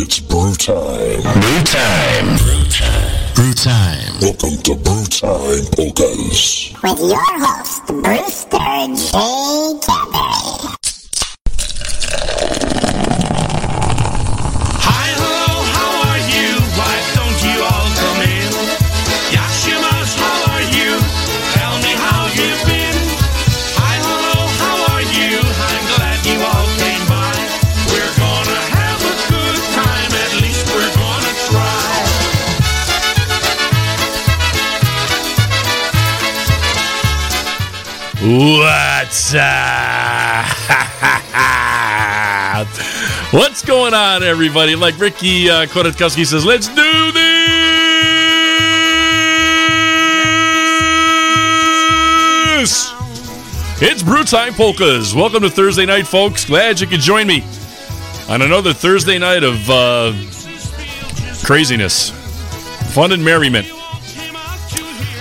It's brew time. Brew time. Brew time. Brew time. Welcome to Brew Time Polkas. with your host, Brewster J. Cadbury. What's up? What's going on, everybody? Like Ricky uh, says, let's do this! It's Brew Time Polkas. Welcome to Thursday night, folks. Glad you could join me on another Thursday night of uh, craziness, fun, and merriment.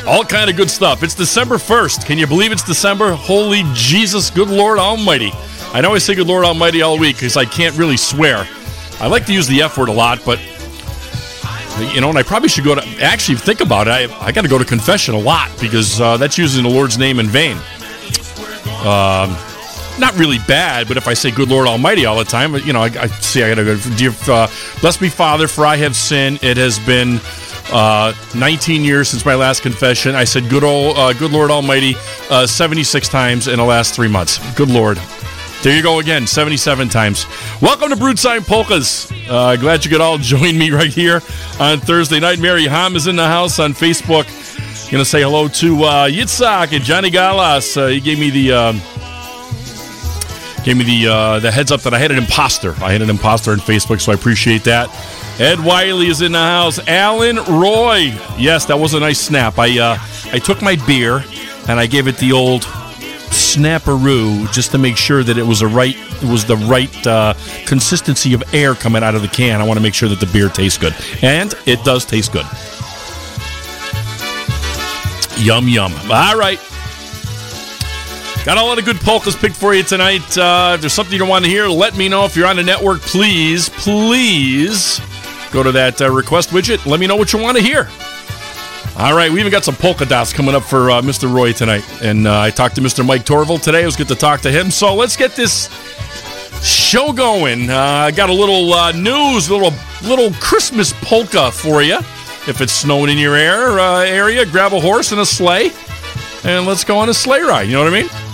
All kind of good stuff. It's December 1st. Can you believe it's December? Holy Jesus, good Lord Almighty. I know I say good Lord Almighty all week because I can't really swear. I like to use the F word a lot, but you know, and I probably should go to actually think about it. I, I got to go to confession a lot because uh, that's using the Lord's name in vain. Um, not really bad, but if I say "Good Lord Almighty" all the time, you know, I, I see I got to go. Dear, uh, bless me, Father, for I have sinned. It has been uh, 19 years since my last confession. I said "Good old, uh, Good Lord Almighty" uh, 76 times in the last three months. Good Lord. There you go again, 77 times. Welcome to Brew Time Polkas. Uh, glad you could all join me right here on Thursday night. Mary Ham is in the house on Facebook. To say hello to uh, Yitzhak and Johnny Galas. Uh, he gave me the um, gave me the uh, the heads up that I had an imposter. I had an imposter on Facebook, so I appreciate that. Ed Wiley is in the house. Alan Roy. Yes, that was a nice snap. I uh, I took my beer and I gave it the old snapperoo just to make sure that it was a right it was the right uh, consistency of air coming out of the can. I want to make sure that the beer tastes good, and it does taste good. Yum yum. All right. Got a lot of good polkas picked for you tonight. Uh, if there's something you want to hear, let me know. If you're on the network, please, please go to that uh, request widget. Let me know what you want to hear. All right, we even got some polka dots coming up for uh, Mr. Roy tonight. And uh, I talked to Mr. Mike Torval today. It was good to talk to him. So let's get this show going. Uh, I got a little uh, news, a little, little Christmas polka for you. If it's snowing in your air, uh, area, grab a horse and a sleigh, and let's go on a sleigh ride. You know what I mean?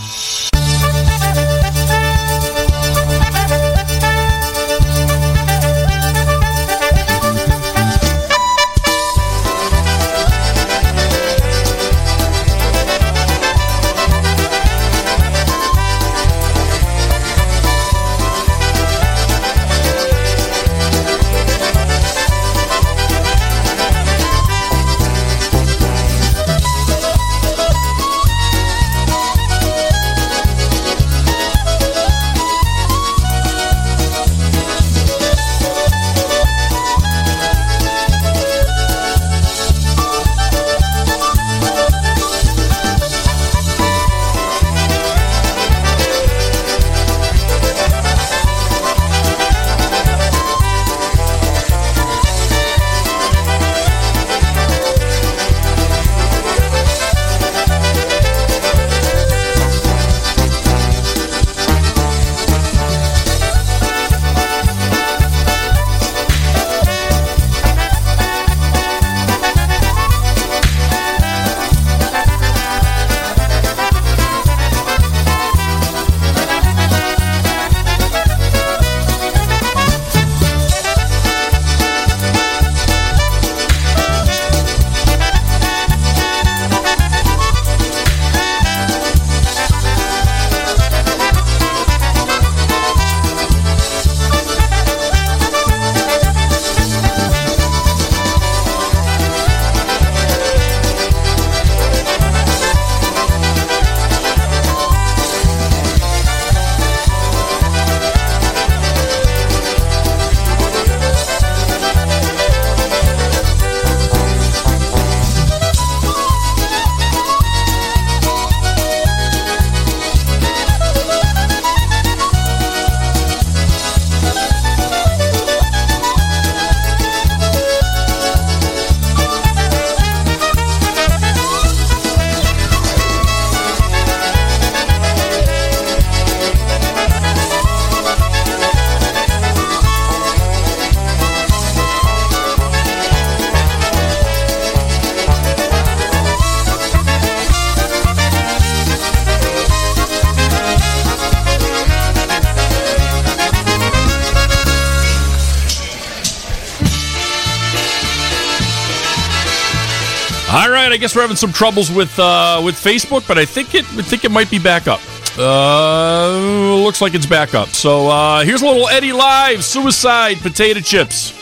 Guess we're having some troubles with uh, with Facebook, but I think it I think it might be back up. Uh, looks like it's back up. So uh, here's a little Eddie Live Suicide Potato Chips.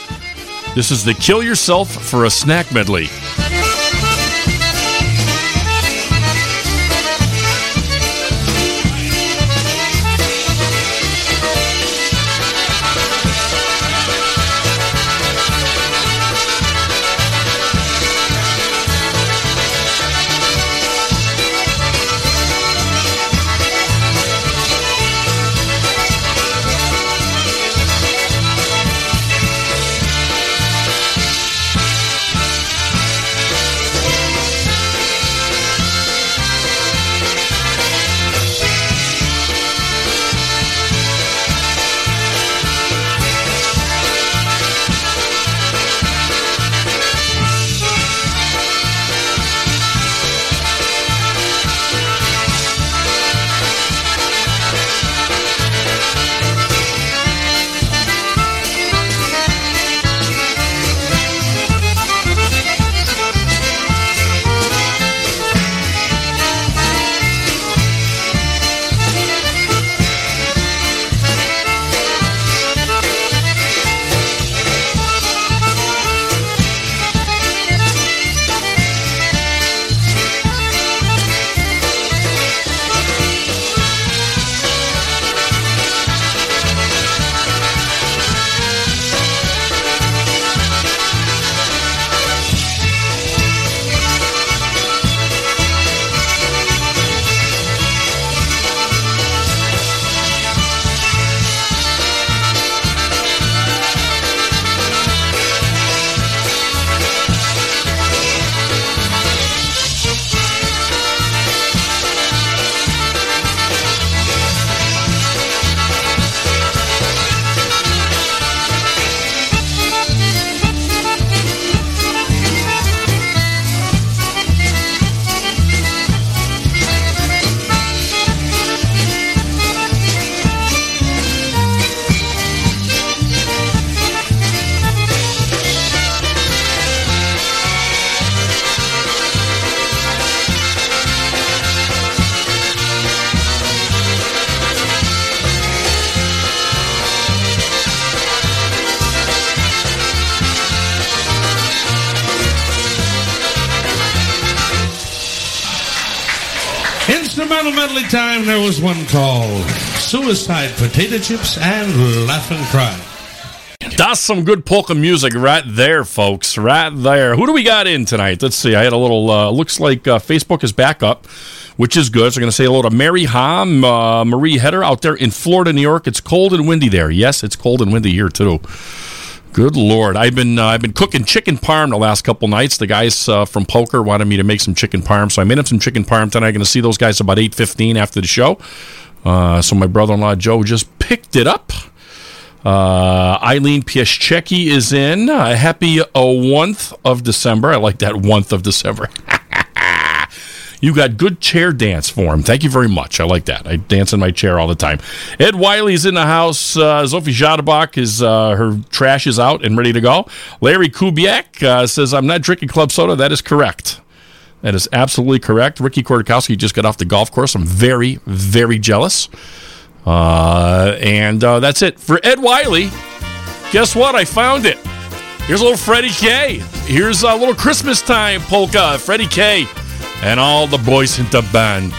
This is the Kill Yourself for a Snack medley. Time, there was one called Suicide Potato Chips and Laugh and Cry. That's some good polka music right there, folks. Right there. Who do we got in tonight? Let's see. I had a little. Uh, looks like uh, Facebook is back up, which is good. So I'm going to say hello to Mary Hom, uh, Marie Header out there in Florida, New York. It's cold and windy there. Yes, it's cold and windy here too. Good lord, I've been uh, I've been cooking chicken parm the last couple nights. The guys uh, from Poker wanted me to make some chicken parm, so I made them some chicken parm tonight. I'm going to see those guys about eight fifteen after the show. Uh, so my brother-in-law Joe just picked it up. Uh, Eileen Pieszczecki is in. Uh, happy a oneth of December. I like that oneth of December. you got good chair dance form. Thank you very much. I like that. I dance in my chair all the time. Ed Wiley's in the house. Uh, Sophie is uh, her trash is out and ready to go. Larry Kubiak uh, says, "I'm not drinking club soda." That is correct. That is absolutely correct. Ricky Kordakowski just got off the golf course. I'm very, very jealous. Uh, and uh, that's it for Ed Wiley. Guess what? I found it. Here's a little Freddie K. Here's a little Christmas time polka. Freddie K. And all the boys in the band.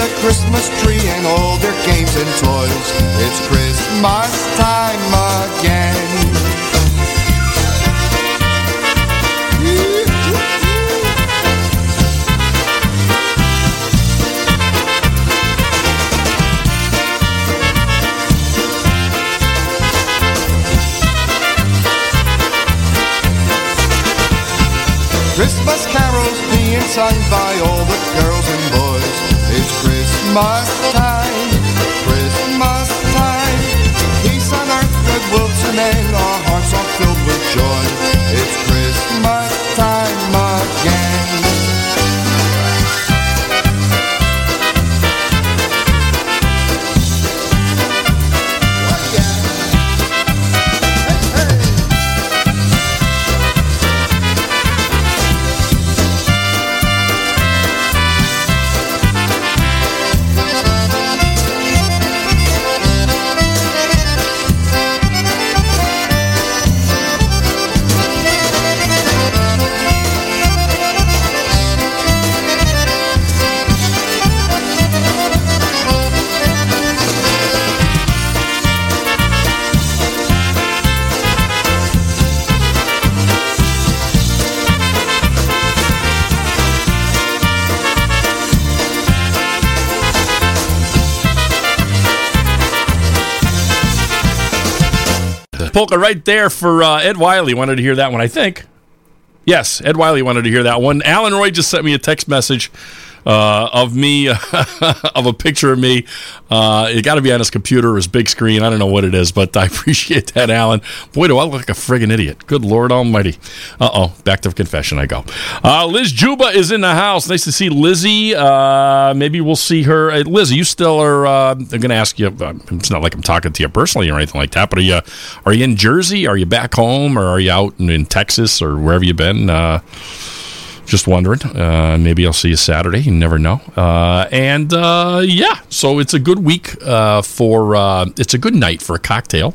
a Christmas tree and all their games and toys. It's Christmas time again. Christmas carols being sung by all the Christmas time, Christmas time. Peace on earth, goodwill to men, our hearts are filled with joy. Polka right there for uh, Ed Wiley. Wanted to hear that one, I think. Yes, Ed Wiley wanted to hear that one. Alan Roy just sent me a text message uh, of me, of a picture of me. Uh, it got to be on his computer his big screen. I don't know what it is, but I appreciate that, Alan. Boy, do I look like a friggin' idiot. Good Lord Almighty. Uh oh, back to confession I go. Uh, Liz Juba is in the house. Nice to see Lizzie. Uh, maybe we'll see her. Uh, Lizzie, you still are. Uh, I'm going to ask you. Uh, it's not like I'm talking to you personally or anything like that, but are you, are you in Jersey? Are you back home? Or are you out in, in Texas or wherever you've been? Just wondering. Uh, maybe I'll see you Saturday. You never know. Uh, and uh, yeah, so it's a good week uh, for. Uh, it's a good night for a cocktail.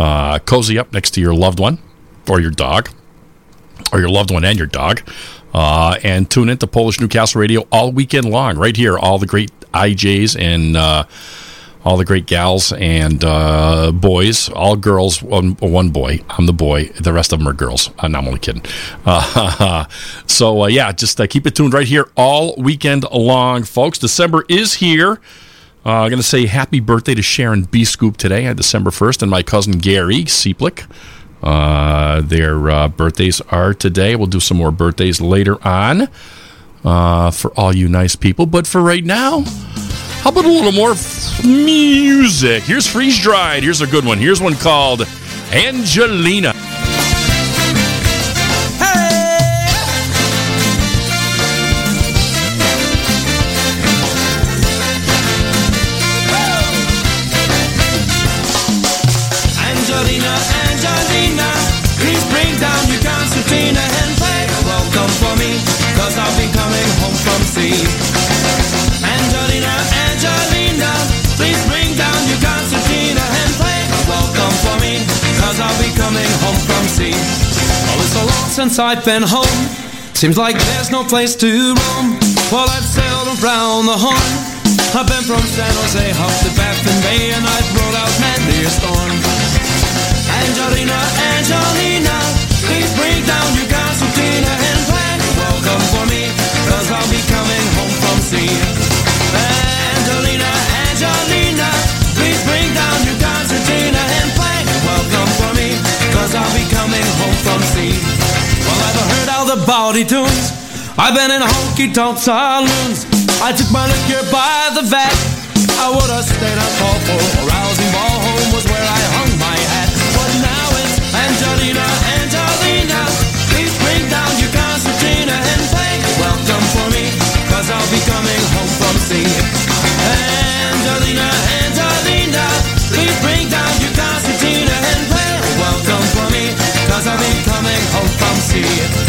Uh, cozy up next to your loved one or your dog, or your loved one and your dog. And tune into Polish Newcastle Radio all weekend long, right here. All the great DJs and all the great gals and uh, boys, all girls, one, one boy. I'm the boy. The rest of them are girls. Uh, no, I'm only kidding. Uh, so, uh, yeah, just uh, keep it tuned right here all weekend long, folks. December is here. Uh, I'm going to say happy birthday to Sharon B. Scoop today on December 1st and my cousin Gary Cieplik. Uh, their uh, birthdays are today. We'll do some more birthdays later on uh, for all you nice people. But for right now, how about a little more f- music? Here's Freeze Dried. Here's a good one. Here's one called Angelina. Angelina, from. Oh, it's so long since I've been home, seems like there's no place to roam. Well, I've sailed around the horn. I've been from San Jose up to Baffin Bay and I've rode out many a storm. Angelina, Angelina, please bring down your concertina bawdy tunes, I've been in honky tonk saloons, I took my liquor by the vat. I would have stayed up all for a rousing ball home was where I hung my hat. But now it's Angelina, Angelina. Please bring down your concertina and play welcome for me, cause I'll be coming home from sea. Angelina, Angelina. Please bring down your concertina and play welcome for me, cause I'll be coming home from sea.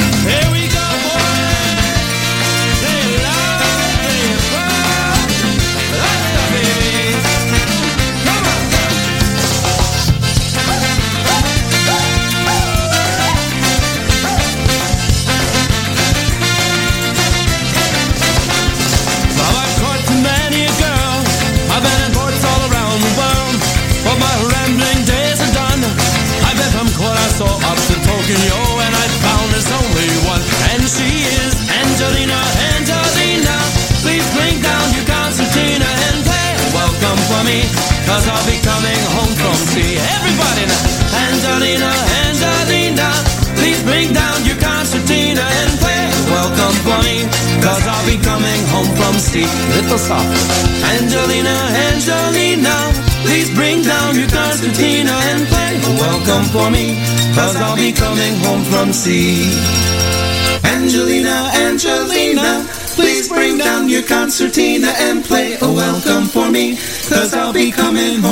Sea. Angelina, Angelina, please bring down your concertina and play a welcome for me, cause I'll be coming home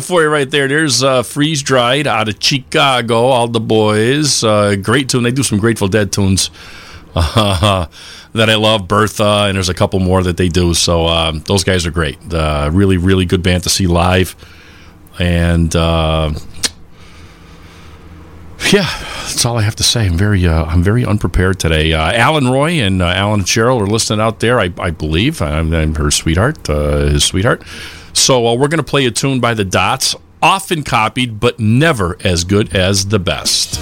For you right there. There's uh, Freeze Dried out of Chicago. All the boys. Uh, great tune. They do some Grateful Dead tunes that I love. Bertha, and there's a couple more that they do. So um, those guys are great. Uh, really, really good band to see live. And uh, yeah, that's all I have to say. I'm very, uh, I'm very unprepared today. Uh, Alan Roy and uh, Alan Cheryl are listening out there. I, I believe I'm, I'm her sweetheart, uh, his sweetheart. So uh, we're going to play a tune by the Dots, often copied, but never as good as the best.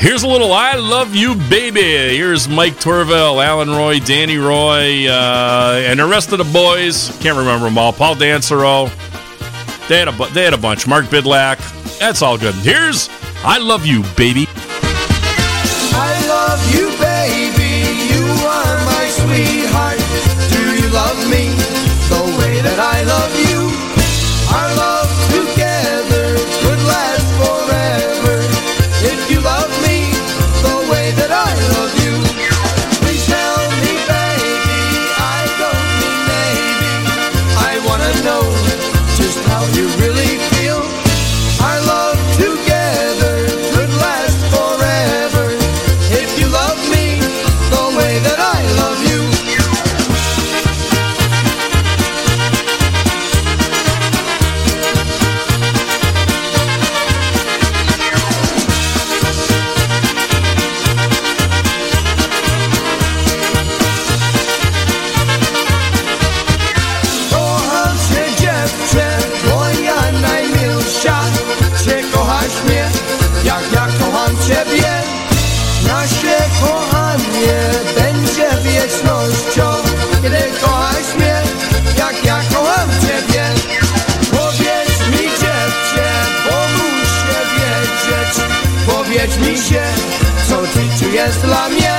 Here's a little "I Love You, Baby." Here's Mike Torville, Alan Roy, Danny Roy, uh, and the rest of the boys. Can't remember them all. Paul Dancero. They had a they had a bunch. Mark Bidlack. That's all good. Here's "I Love You, Baby." Mi się, co w życiu jest dla mnie?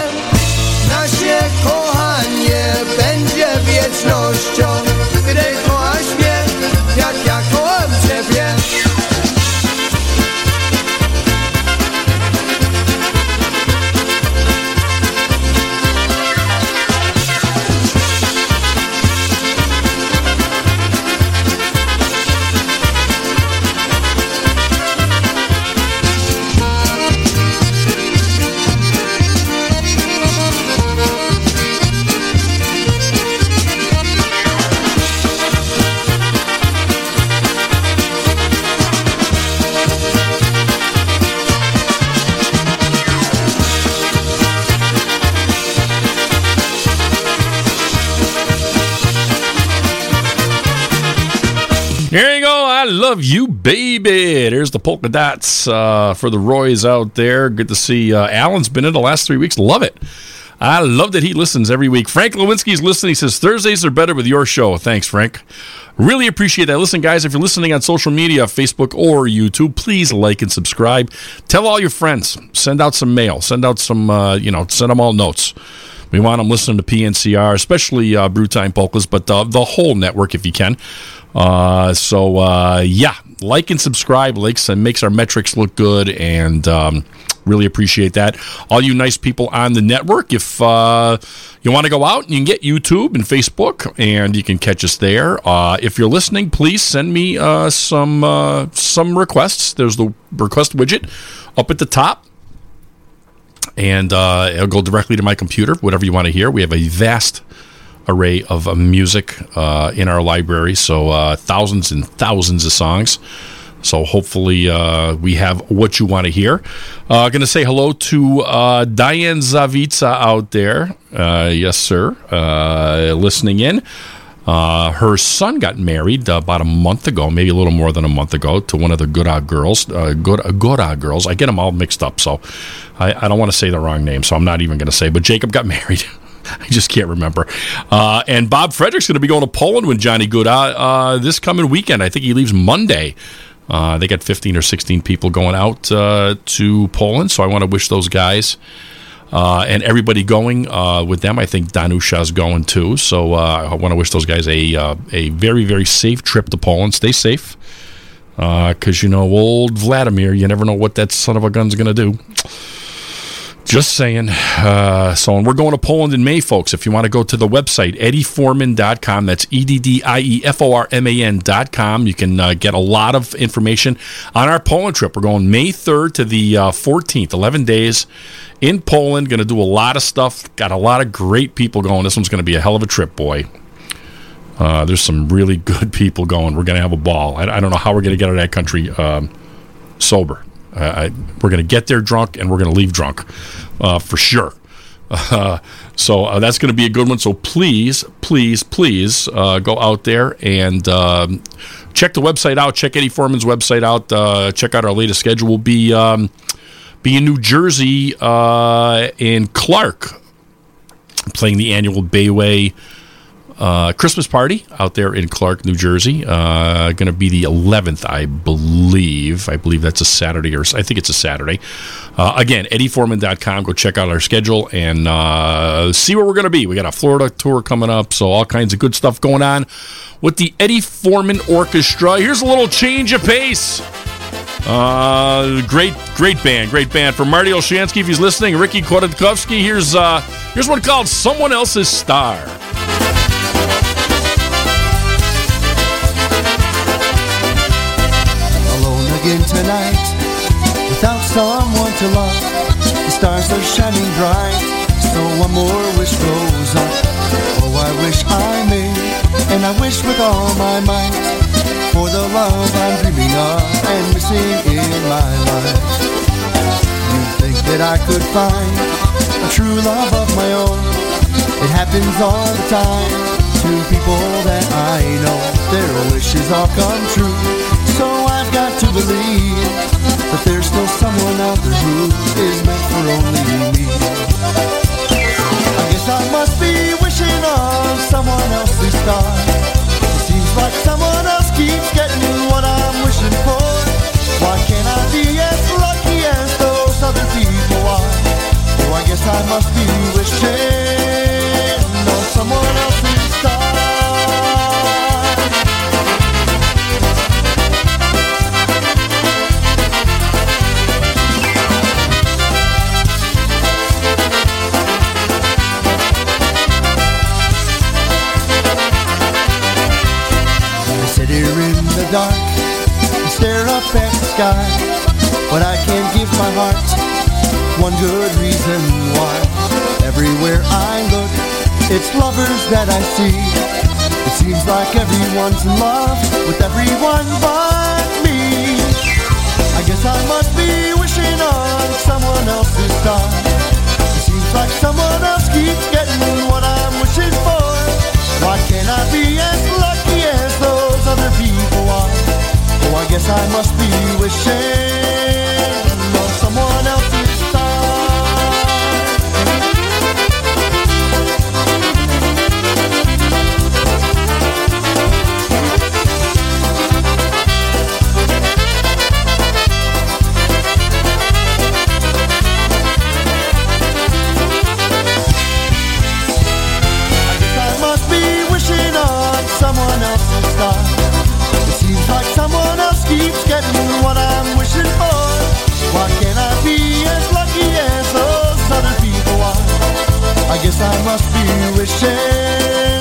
Love you, baby. There's the polka dots uh, for the Roys out there. Good to see. Uh, Alan's been in the last three weeks. Love it. I love that he listens every week. Frank Lewinsky's listening. He says Thursdays are better with your show. Thanks, Frank. Really appreciate that. Listen, guys, if you're listening on social media, Facebook or YouTube, please like and subscribe. Tell all your friends. Send out some mail. Send out some, uh, you know, send them all notes. We want them listening to PNCR, especially uh, Brewtime Polkas, but uh, the whole network if you can. Uh, so, uh, yeah, like and subscribe. Likes and makes our metrics look good, and um, really appreciate that. All you nice people on the network, if uh, you want to go out, you can get YouTube and Facebook, and you can catch us there. Uh, if you're listening, please send me uh, some uh, some requests. There's the request widget up at the top and uh, it'll go directly to my computer, whatever you want to hear. We have a vast array of uh, music uh, in our library. So uh, thousands and thousands of songs. So hopefully uh, we have what you want to hear. Uh, going to say hello to Diane Zavitsa out there. Yes, sir. Listening in. Uh, her son got married uh, about a month ago, maybe a little more than a month ago, to one of the Gora girls. Uh, Gora, Gora girls. I get them all mixed up, so I, I don't want to say the wrong name, so I'm not even going to say. But Jacob got married. I just can't remember. Uh, and Bob Frederick's going to be going to Poland with Johnny Good uh, this coming weekend. I think he leaves Monday. Uh, they got 15 or 16 people going out uh, to Poland, so I want to wish those guys uh, and everybody going uh, with them. I think Danusha's going too, so uh, I want to wish those guys a uh, a very very safe trip to Poland. Stay safe, because you know old Vladimir. You never know what that son of a gun's going to do. Just saying. Uh, so, and we're going to Poland in May, folks. If you want to go to the website, eddieforman.com, that's E D D I E F O R M A N.com, you can uh, get a lot of information on our Poland trip. We're going May 3rd to the uh, 14th, 11 days in Poland. Going to do a lot of stuff. Got a lot of great people going. This one's going to be a hell of a trip, boy. Uh, there's some really good people going. We're going to have a ball. I, I don't know how we're going to get out of that country um, sober. Uh, I, we're going to get there drunk and we're going to leave drunk uh, for sure. Uh, so uh, that's going to be a good one. So please, please, please uh, go out there and um, check the website out. Check Eddie Forman's website out. Uh, check out our latest schedule. We'll be um, be in New Jersey uh, in Clark, playing the annual Bayway uh, Christmas party out there in Clark, New Jersey. Uh, going to be the 11th, I believe. I believe that's a Saturday, or I think it's a Saturday. Uh, again, eddieforman.com. Go check out our schedule and uh, see where we're going to be. We got a Florida tour coming up, so all kinds of good stuff going on with the Eddie Forman Orchestra. Here's a little change of pace. Uh, great, great band, great band. For Marty Olshansky, if he's listening, Ricky Kordakowski, here's uh, here's one called "Someone Else's Star." Tonight without someone to love. The stars are shining bright, so one more wish goes up. Oh, I wish I may, and I wish with all my might for the love I'm dreaming of and missing in my life. You'd think that I could find a true love of my own. It happens all the time to people that I know. Their wishes all come true. Got to believe that there's still someone out there who is meant for only me. I guess I must be wishing on someone else's star. It seems like someone else keeps getting what I'm wishing for. Why can't I be as lucky as those other people are? Oh, I guess I must be wishing sky, but I can't give my heart one good reason why. Everywhere I look, it's lovers that I see. It seems like everyone's in love with everyone but me. I guess I must be wishing on someone else's star. It seems like someone else keeps getting what I'm wishing for. Why can't I be guess I must be wishing I guess I must be wishing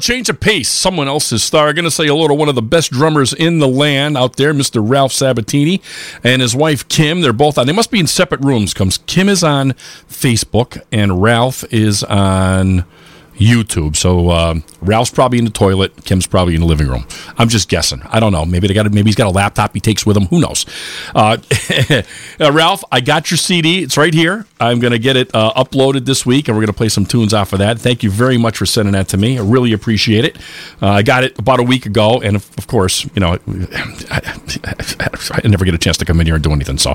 change of pace. Someone else's star. Going to say hello to one of the best drummers in the land out there, Mr. Ralph Sabatini, and his wife Kim. They're both on. They must be in separate rooms. Comes Kim is on Facebook and Ralph is on YouTube. So um, Ralph's probably in the toilet. Kim's probably in the living room. I'm just guessing. I don't know. Maybe they got. Maybe he's got a laptop he takes with him. Who knows? Uh, uh, Ralph, I got your CD. It's right here. I'm going to get it uh, uploaded this week, and we're going to play some tunes off of that. Thank you very much for sending that to me. I really appreciate it. Uh, I got it about a week ago, and of, of course, you know, I, I, never get a chance to come in here and do anything, so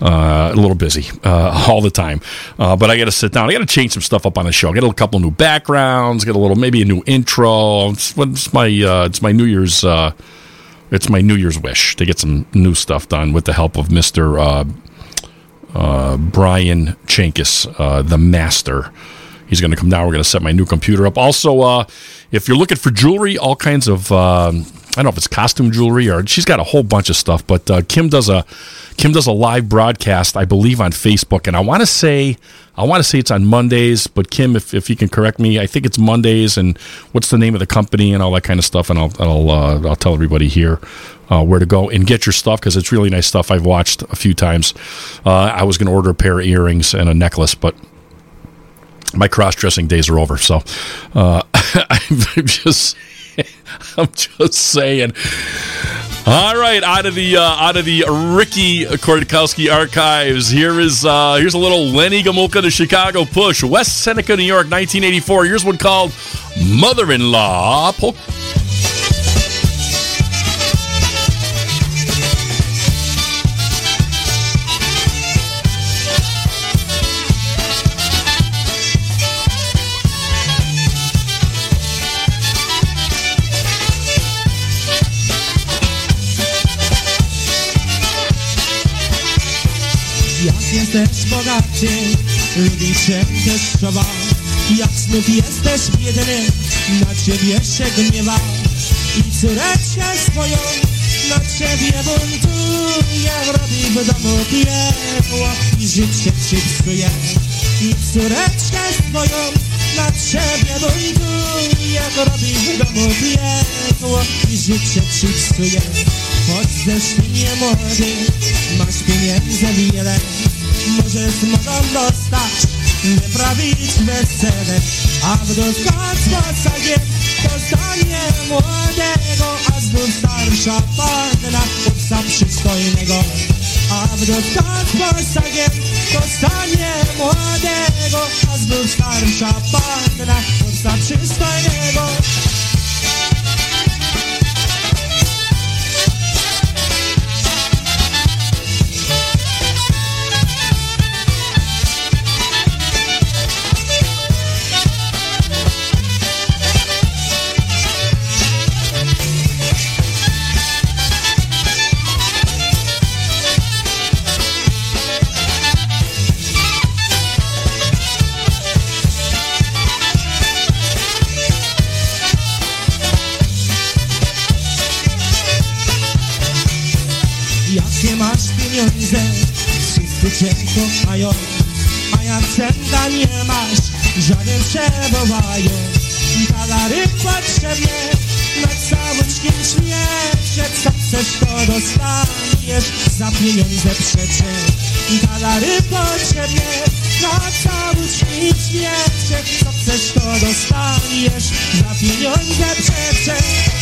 uh, a little busy uh, all the time. Uh, but I got to sit down. I got to change some stuff up on the show. I Get a couple new backgrounds. Get a little, maybe a new intro. It's, it's my uh, it's my New Year's. Uh, it's my New Year's wish to get some new stuff done with the help of Mister uh, uh, Brian Chankis, uh, the master. He's going to come down. We're going to set my new computer up. Also, uh, if you're looking for jewelry, all kinds of um, I don't know if it's costume jewelry or she's got a whole bunch of stuff. But uh, Kim does a Kim does a live broadcast, I believe, on Facebook, and I want to say I want to say it's on Mondays. But Kim, if, if you can correct me, I think it's Mondays. And what's the name of the company and all that kind of stuff, and I'll I'll uh, I'll tell everybody here. Uh, where to go and get your stuff because it's really nice stuff. I've watched a few times. Uh, I was going to order a pair of earrings and a necklace, but my cross dressing days are over. So uh, I'm just I'm just saying. All right, out of the uh, out of the Ricky Kordakowski archives, here is uh, here's a little Lenny Gomulka, the Chicago Push, West Seneca, New York, 1984. Here's one called "Mother-in-Law." Jesteś bogaty, lubi cię też trzeba Jak znów jesteś biedny, na ciebie się gniewa. I córeczkę swoją na ciebie buntuje Robi w domu piekło i życie ci psuje I córeczkę swoją na ciebie buntuje Robi w domu piekło i życie ci psuje Choć zeszli nie młody, masz pieniędzy wiele Możesz mogą dostać, wyprawić wesele A w doskach posagiem dostanie młodego A znów starsza panna chłopca przystojnego. A w doskach posagiem dostanie młodego A znów starsza panna chłopca przystojnego Masz pieniądze, wszyscy cię kochają A jak centa nie masz, żaden przebywają Talary potrzebne, na całuczkiem śmiecie Co chcesz to dostaniesz, za pieniądze przecie Talary potrzebne, na całuczkiem śmiecie Co chcesz to dostaniesz, za pieniądze przecie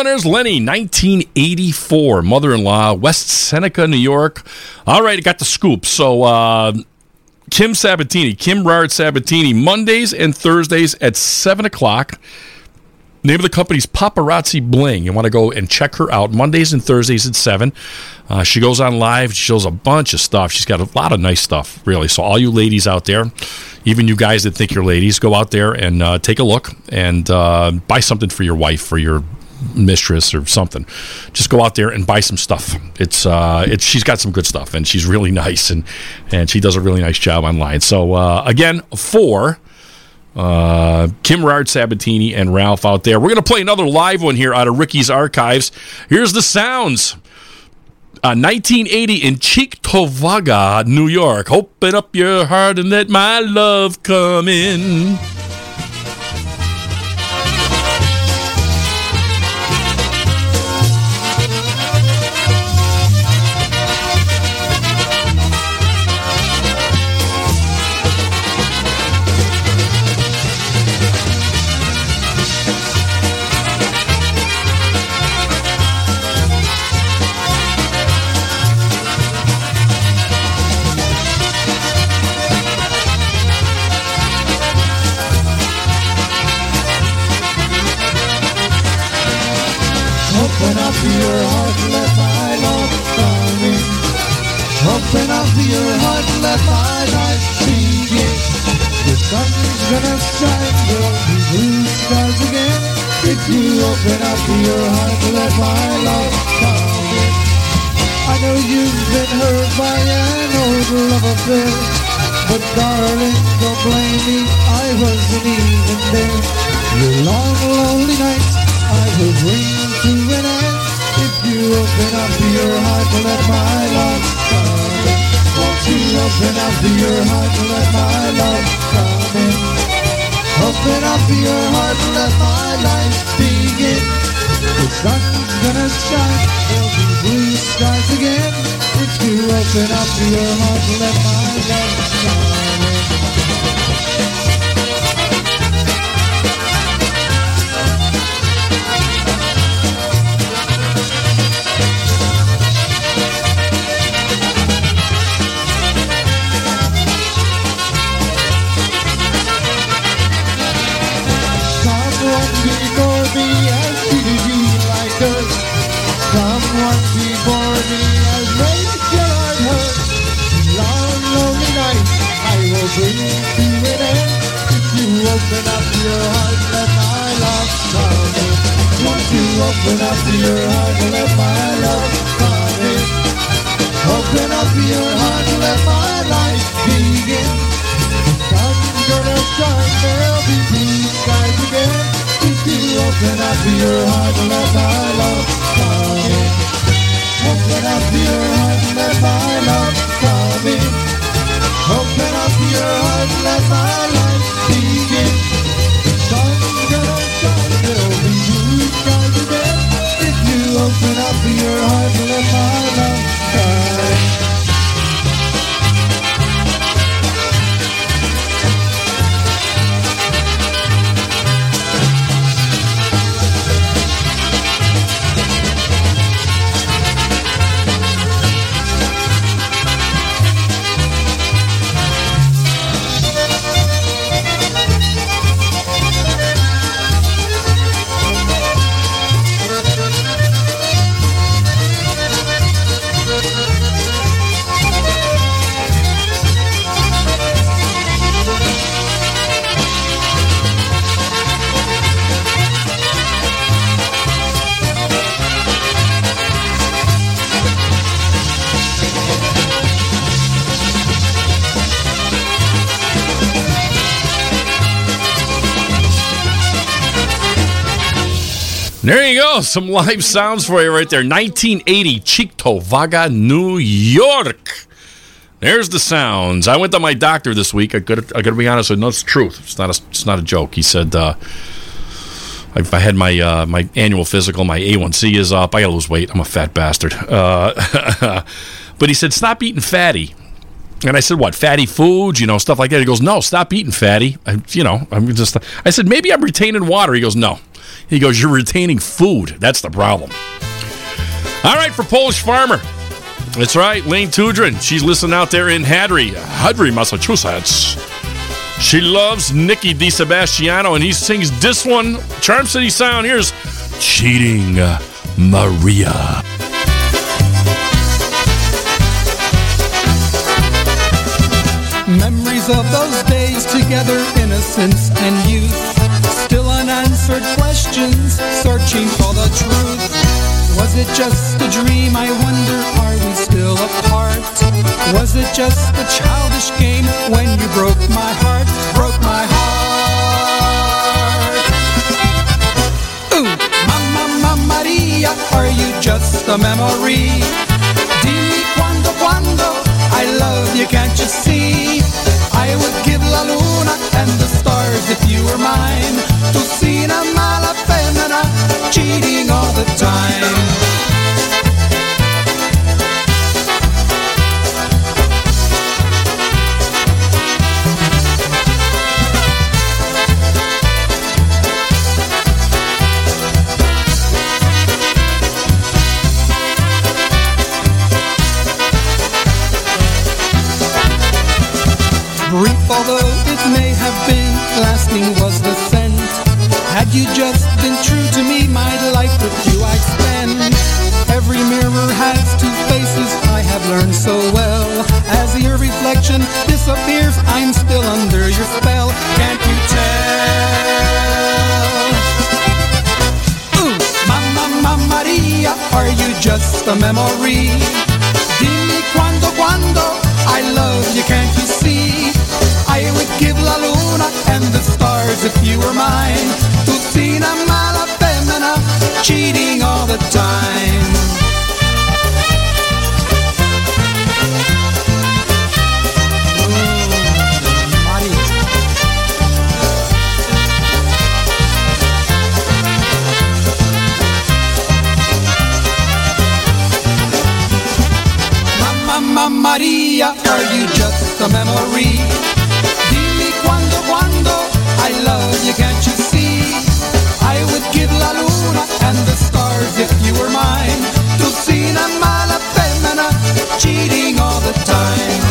Lenny, 1984, mother-in-law, West Seneca, New York. All right, got the scoop. So, uh, Kim Sabatini, Kim Rard Sabatini, Mondays and Thursdays at seven o'clock. Name of the company's Paparazzi Bling. You want to go and check her out Mondays and Thursdays at 7. Uh, she goes on live. She shows a bunch of stuff. She's got a lot of nice stuff, really. So, all you ladies out there, even you guys that think you're ladies, go out there and uh, take a look and uh, buy something for your wife, for your mistress or something. Just go out there and buy some stuff. It's uh, it's she's got some good stuff and she's really nice and and she does a really nice job online. So uh, again, for uh, Kim Rard Sabatini and Ralph out there. We're going to play another live one here out of Ricky's archives. Here's the sounds. Uh, 1980 in Cheektowaga, New York. Open up your heart and let my love come in. Let my life begin. The sun's gonna shine, there'll be blue skies again. If you open up your heart, to let my love come in. I know you've been hurt by an old love affair. But darling, don't blame me, I wasn't even there. Your long, lonely nights, I will bring to an end. If you open up your heart, let my love come in. Open up your heart, and let my love come in. Open up your heart, let my life begin. The sun's gonna shine, there'll be blue skies again. If you open up your heart, let my love come in. If you open up your heart, let my love come in. You open up your heart, let my love come in. Open up your heart, let my life begin. Shine, there'll be blue skies again. If you open up your heart, let my love come in. Open up your heart, let my love come in. Open up your There you go. Some live sounds for you right there. 1980, Cheektowaga, New York. There's the sounds. I went to my doctor this week. I got I to be honest. No, it's truth. It's not a it's not a joke. He said uh, I, I had my uh, my annual physical. My A1C is up. I got to lose weight. I'm a fat bastard. Uh, but he said stop eating fatty. And I said, "What fatty foods? You know, stuff like that." He goes, "No, stop eating fatty." I, you know, I'm just. I said, "Maybe I'm retaining water." He goes, "No." He goes, You're retaining food. That's the problem. All right, for Polish Farmer. That's right, Lane Tudrin. She's listening out there in Hadley, Hadley, Massachusetts. She loves Nicky DiSebastiano, and he sings this one, Charm City Sound. Here's Cheating Maria. Memories of those days together, innocence and youth. Unanswered questions, searching for the truth. Was it just a dream? I wonder, are we still apart? Was it just a childish game when you broke my heart? Broke my heart. Ooh, Mamma, Mamma Maria, are you just a memory? Dimmi quando, quando I love you, can't you see? I would give la luna and the stars if you were mine. To see una mala femmina cheating all the time. Although it may have been, lasting was the scent. Had you just been true to me, my life with you I'd spend. Every mirror has two faces, I have learned so well. As your reflection disappears, I'm still under your spell. Can't you tell? Ooh, Mamma, Mamma Maria, are you just a memory? Stars if you were mine. Una mala femmina cheating all the time. Maria, are you just a memory? I love you, can't you see? I would give la luna and the stars if you were mine. Cheating all the time.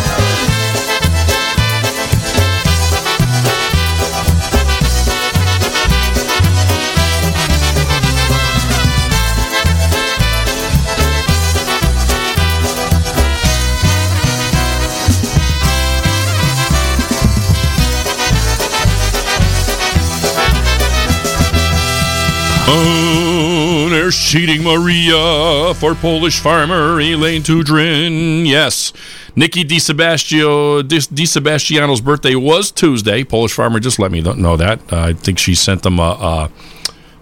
There's cheating Maria for Polish farmer Elaine Tudrin. Yes, Nikki DiSebastio, Di, DiSebastiano's birthday was Tuesday. Polish farmer just let me know that. Uh, I think she sent them a,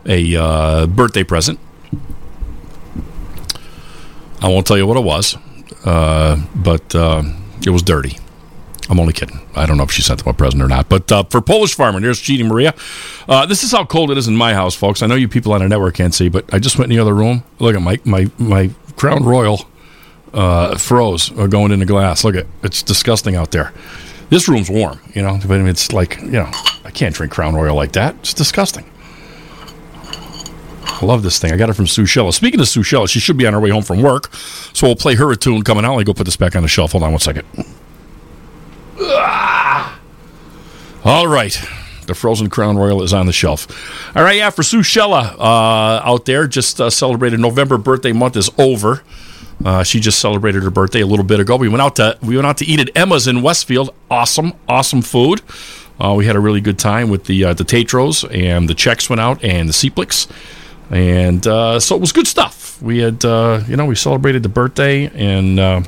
a, a uh, birthday present. I won't tell you what it was, uh, but uh, it was dirty. I'm only kidding. I don't know if she sent them a present or not. But uh, for Polish farmer, there's Cheating Maria. Uh, this is how cold it is in my house, folks. I know you people on the network can't see, but I just went in the other room. Look at my my my Crown Royal uh, froze uh, going in the glass. Look at it's disgusting out there. This room's warm, you know, but it's like you know I can't drink Crown Royal like that. It's disgusting. I love this thing. I got it from Sue Shella. Speaking of Sue Shella, she should be on her way home from work, so we'll play her a tune coming out. Let me go put this back on the shelf. Hold on one second. All right. The frozen Crown Royal is on the shelf. All right, yeah, for Sue Shella uh, out there, just uh, celebrated November birthday month is over. Uh, she just celebrated her birthday a little bit ago. We went out to we went out to eat at Emma's in Westfield. Awesome, awesome food. Uh, we had a really good time with the uh, the Tatros and the checks went out and the Cиepliks, and uh, so it was good stuff. We had you know we celebrated the birthday and.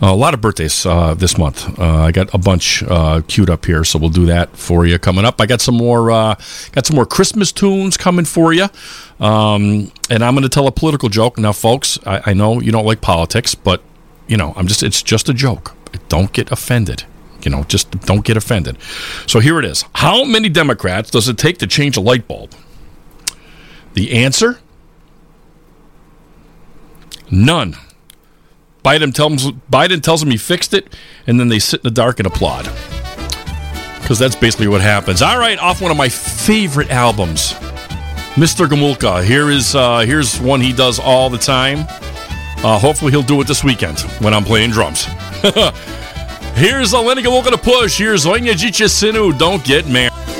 Uh, a lot of birthdays uh, this month. Uh, I got a bunch uh, queued up here, so we'll do that for you coming up. I got some more, uh, got some more Christmas tunes coming for you, um, and I'm going to tell a political joke now, folks. I, I know you don't like politics, but you know, I'm just—it's just a joke. Don't get offended. You know, just don't get offended. So here it is. How many Democrats does it take to change a light bulb? The answer: none. Biden tells Biden tells him he fixed it, and then they sit in the dark and applaud. Because that's basically what happens. All right, off one of my favorite albums, Mr. Gomulka. Here is uh, here's one he does all the time. Uh, hopefully, he'll do it this weekend when I'm playing drums. here's a Lenny Gomulka to push. Here's Jicha Sinu. Don't get married.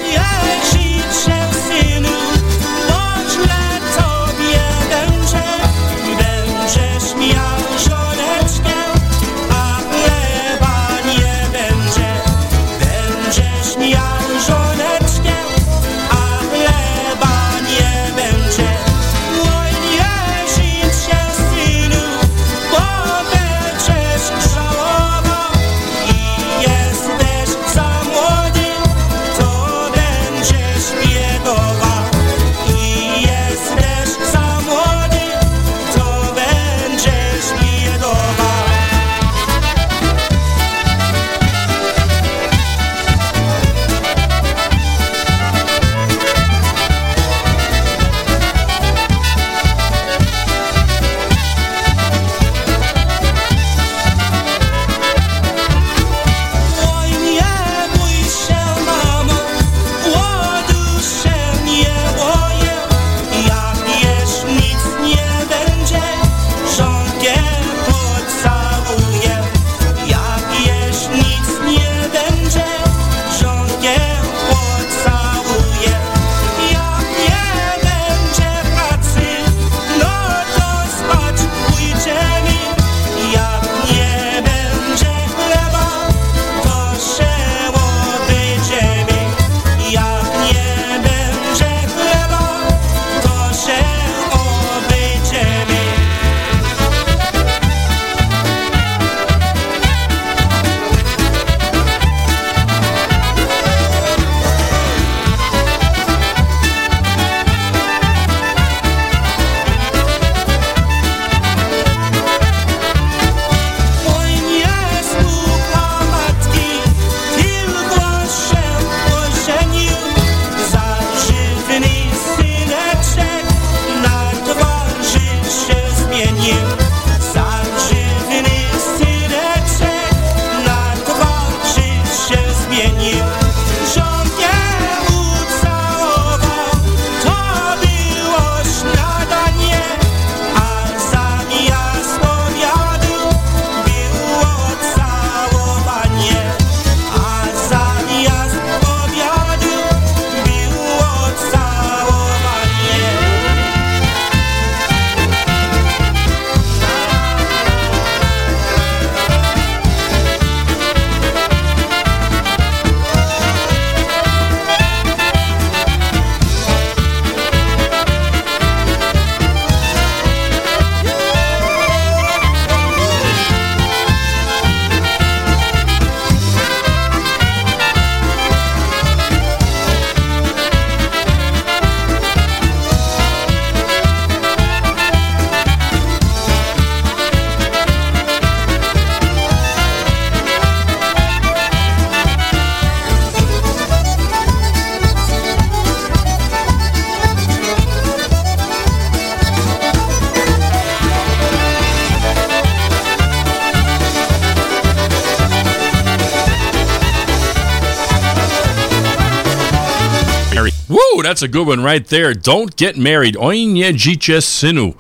That's a good one right there. Don't get married. Oinya Jicha Sinu.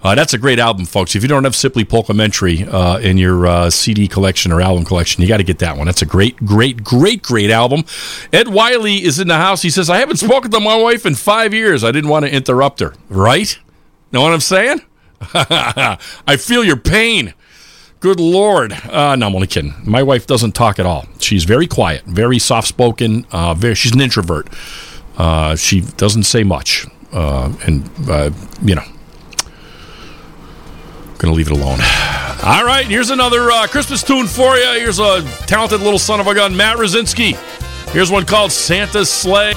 Uh, that's a great album, folks. If you don't have Sipley Polkamentary uh, in your uh, CD collection or album collection, you got to get that one. That's a great, great, great, great album. Ed Wiley is in the house. He says, I haven't spoken to my wife in five years. I didn't want to interrupt her. Right? Know what I'm saying? I feel your pain. Good Lord. Uh, no, I'm only kidding. My wife doesn't talk at all. She's very quiet, very soft spoken. Uh, she's an introvert. Uh, she doesn't say much. Uh, and, uh, you know, gonna leave it alone. All right, here's another uh, Christmas tune for you. Here's a talented little son of a gun, Matt Rosinski. Here's one called Santa's Sleigh.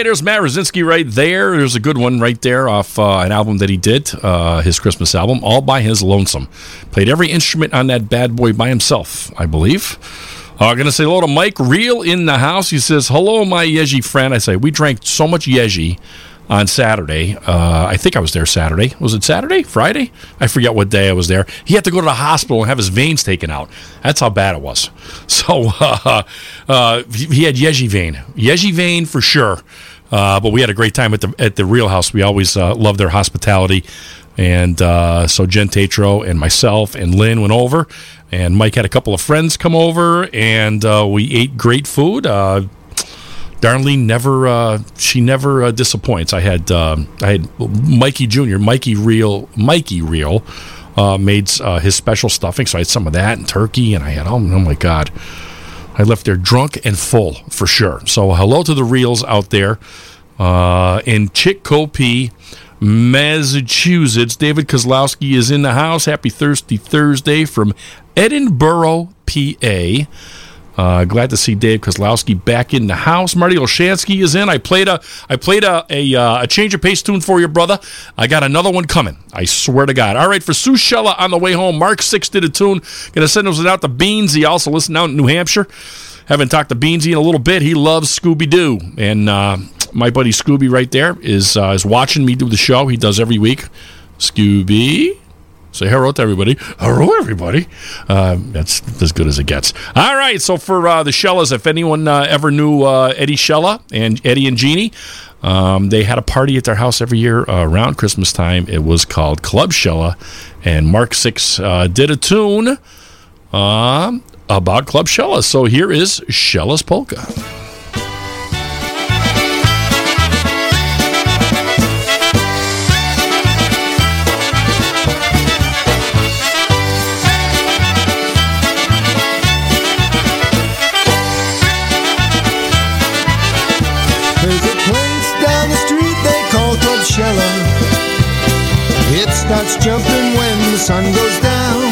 Sleigh. There's Matt Rosinski right there. There's a good one right there off uh, an album that he did, uh, his Christmas album, all by his lonesome. Played every instrument on that bad boy by himself, I believe. I'm uh, going to say hello to Mike Real in the house. He says, Hello, my Yeji friend. I say, We drank so much Yeji on Saturday. Uh, I think I was there Saturday. Was it Saturday? Friday? I forget what day I was there. He had to go to the hospital and have his veins taken out. That's how bad it was. So uh, uh, he had Yeji vein. Yeji vein for sure. Uh, but we had a great time at the at the Real House. We always uh, loved their hospitality. And uh, so Jen Tatro and myself and Lynn went over, and Mike had a couple of friends come over, and we ate great food. Darlene never uh, she never uh, disappoints. I had uh, I had Mikey Jr. Mikey Real Mikey Real uh, made uh, his special stuffing, so I had some of that and turkey, and I had oh, oh my god, I left there drunk and full for sure. So hello to the reels out there uh, in Chicopee. Massachusetts. David Kozlowski is in the house. Happy Thirsty Thursday from Edinboro, PA. Uh, glad to see Dave Kozlowski back in the house. Marty Olshansky is in. I played a I played a a, uh, a change of pace tune for you, brother. I got another one coming. I swear to God. All right, for Sue Shella on the way home. Mark Six did a tune. Gonna send those out to Beans. He also listened out in New Hampshire. Haven't talked to Beansy in a little bit. He loves Scooby Doo, and uh, my buddy Scooby right there is uh, is watching me do the show. He does every week. Scooby, Say hello to everybody. Hello, everybody. Uh, that's as good as it gets. All right. So for uh, the Shellas, if anyone uh, ever knew uh, Eddie Shella and Eddie and Jeannie, um, they had a party at their house every year uh, around Christmas time. It was called Club Shella, and Mark Six uh, did a tune um, about Club Shella. So here is Shella's polka. Starts jumping when the sun goes down.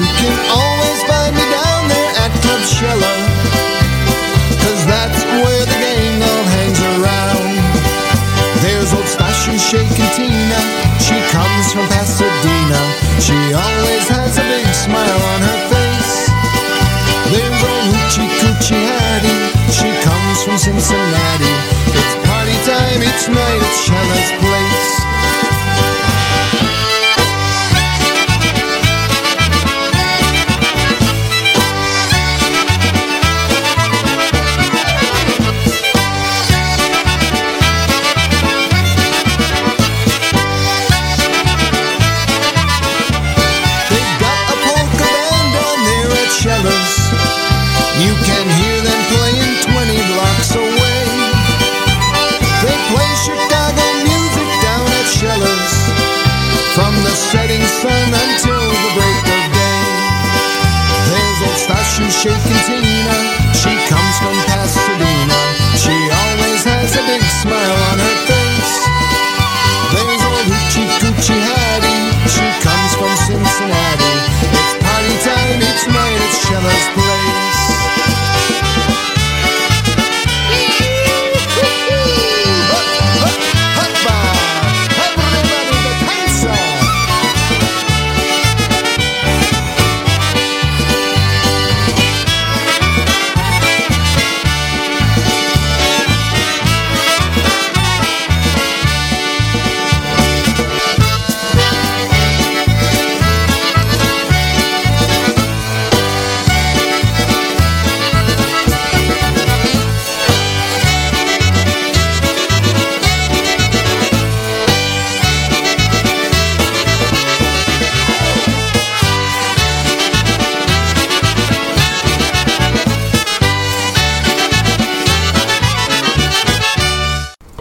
You can always find me down there at Club Shella, cause that's where the gang all hangs around. There's old Stashu shaking Tina, she comes from Pasadena. She always has a big smile on her face. There's old Hoochie Coochie Hattie, she comes from Cincinnati. It's party time each night at Shella's place.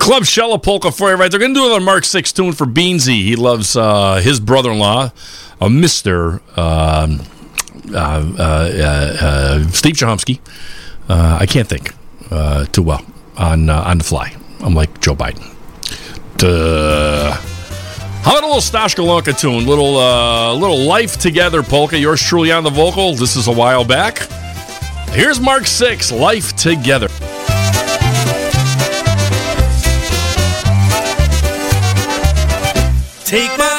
Club Shella Polka for you right They're going to do another Mark 6 tune for Beansy. He loves uh, his brother in law, uh, Mr. Um, uh, uh, uh, Steve Chomsky. I can't think too well on, on the fly. I'm like Joe Biden. Duh. How about a little Stash Golonka tune? Little, uh, little life together polka. Yours truly on the vocal. This is a while back. Here's Mark Six, Life Together. Take my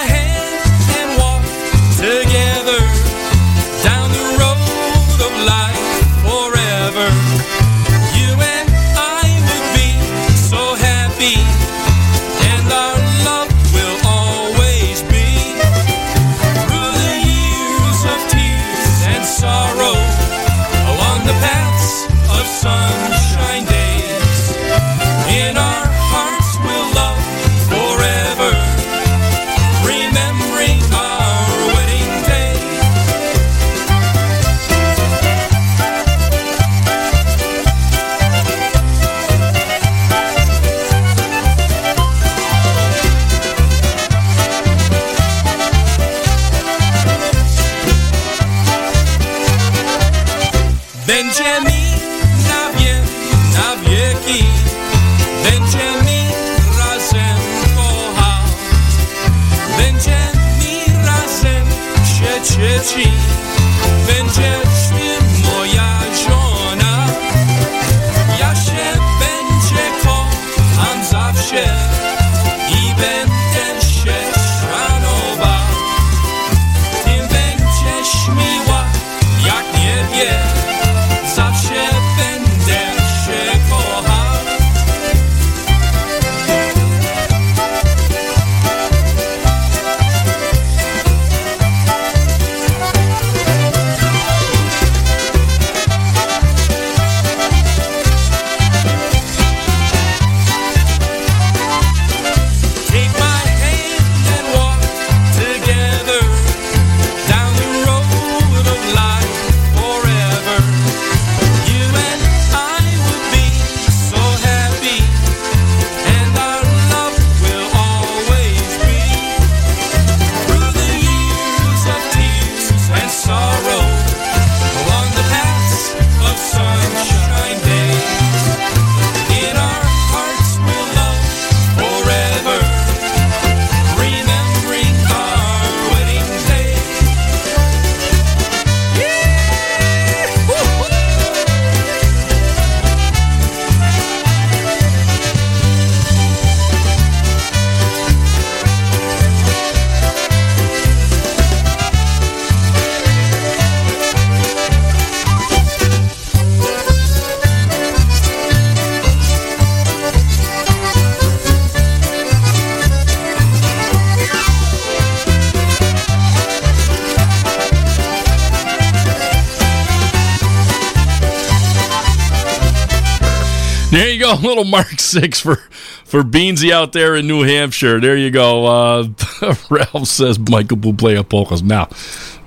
go, little Mark Six for for Beansy out there in New Hampshire. There you go. Uh, Ralph says Michael Bublé of polkas. Now,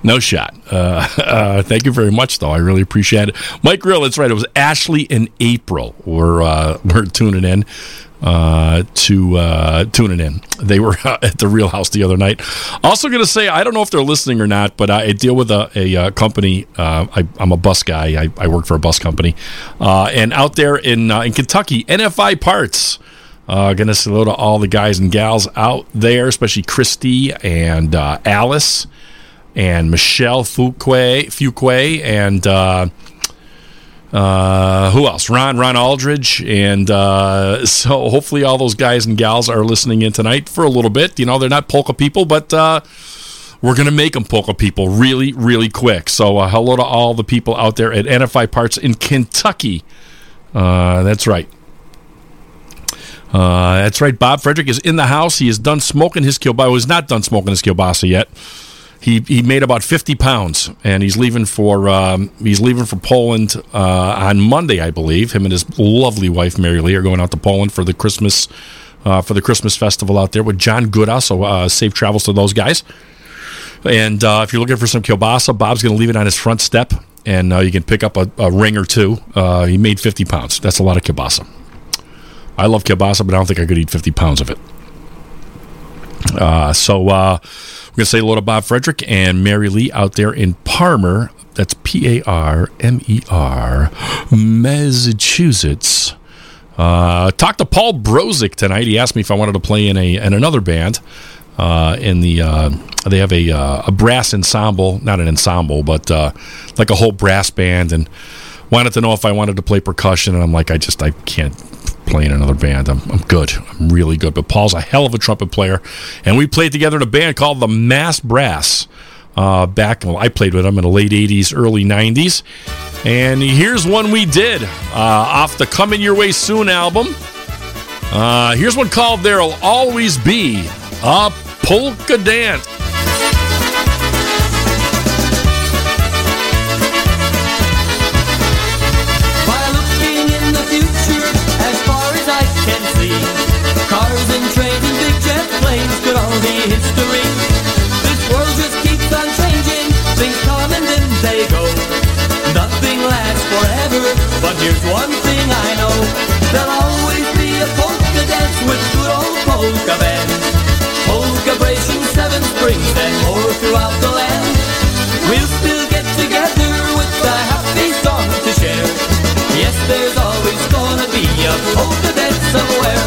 no shot. Uh, uh, thank you very much, though. I really appreciate it. Mike Grill, that's right. It was Ashley and April. We're uh, we're tuning in uh, to uh, tuning in. They were at the Real House the other night. Also, going to say I don't know if they're listening or not, but I deal with a, a, uh company. Uh, I, I'm a bus guy. I, I work for a bus company, uh, and out there in uh, in Kentucky, NFI Parts. Uh, gonna say hello to all the guys and gals out there, especially Christy and uh, Alice and Michelle Fuquay, Fuquay and uh, uh, who else? Ron, Ron Aldridge, and uh, so hopefully all those guys and gals are listening in tonight for a little bit. You know, they're not polka people, but uh, we're gonna make them polka people really, really quick. So uh, hello to all the people out there at NFI Parts in Kentucky. Uh, that's right. Uh, that's right. Bob Frederick is in the house. He is done smoking his kielbasa. Well, he's not done smoking his kielbasa yet. He he made about fifty pounds, and he's leaving for um, he's leaving for Poland uh, on Monday, I believe. Him and his lovely wife Mary Lee are going out to Poland for the Christmas uh, for the Christmas festival out there with John Gooda. So uh, safe travels to those guys. And uh, if you're looking for some kielbasa, Bob's going to leave it on his front step, and uh, you can pick up a, a ring or two. He made 50 pounds. That's a lot of kielbasa. I love kielbasa, but I don't think I could eat 50 pounds of it. Uh, so uh, we're going to say hello to Bob Frederick and Mary Lee out there in Parmer. That's P A R M E R, Massachusetts. Uh, talked to Paul Brozik tonight. He asked me if I wanted to play in a in another band. Uh, in the uh, they have a uh, a brass ensemble, not an ensemble, but uh, like a whole brass band, and wanted to know if I wanted to play percussion. And I'm like, I just I can't play in another band. I'm, I'm good. I'm really good. But Paul's a hell of a trumpet player, and we played together in a band called the Mass Brass. Uh, back, well, I played with him in the late '80s, early '90s, and here's one we did uh, off the "Coming Your Way Soon" album. Uh, here's one called "There'll Always Be a Polka Dance." Be history. This world just keeps on changing, things come and then they go. Nothing lasts forever, but here's one thing I know: there'll always be a polka dance with good old polka bands, polka bration, seven springs, and more throughout the land. We'll still get together with a happy song to share. Yes, there's always gonna be a polka dance somewhere.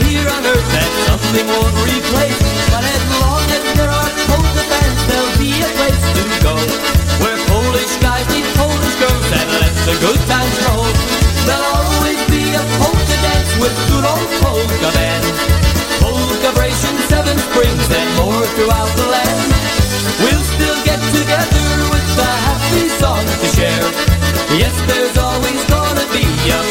Here on earth that something won't replace. But as long as there are polka fans, there'll be a place to go. Where Polish guys meet Polish girls and let the good times roll. There'll always be a polka dance with good old polka bands. Polka bration, seven springs and more throughout the land. We'll still get together with a happy song to share. Yes, there's always gonna be a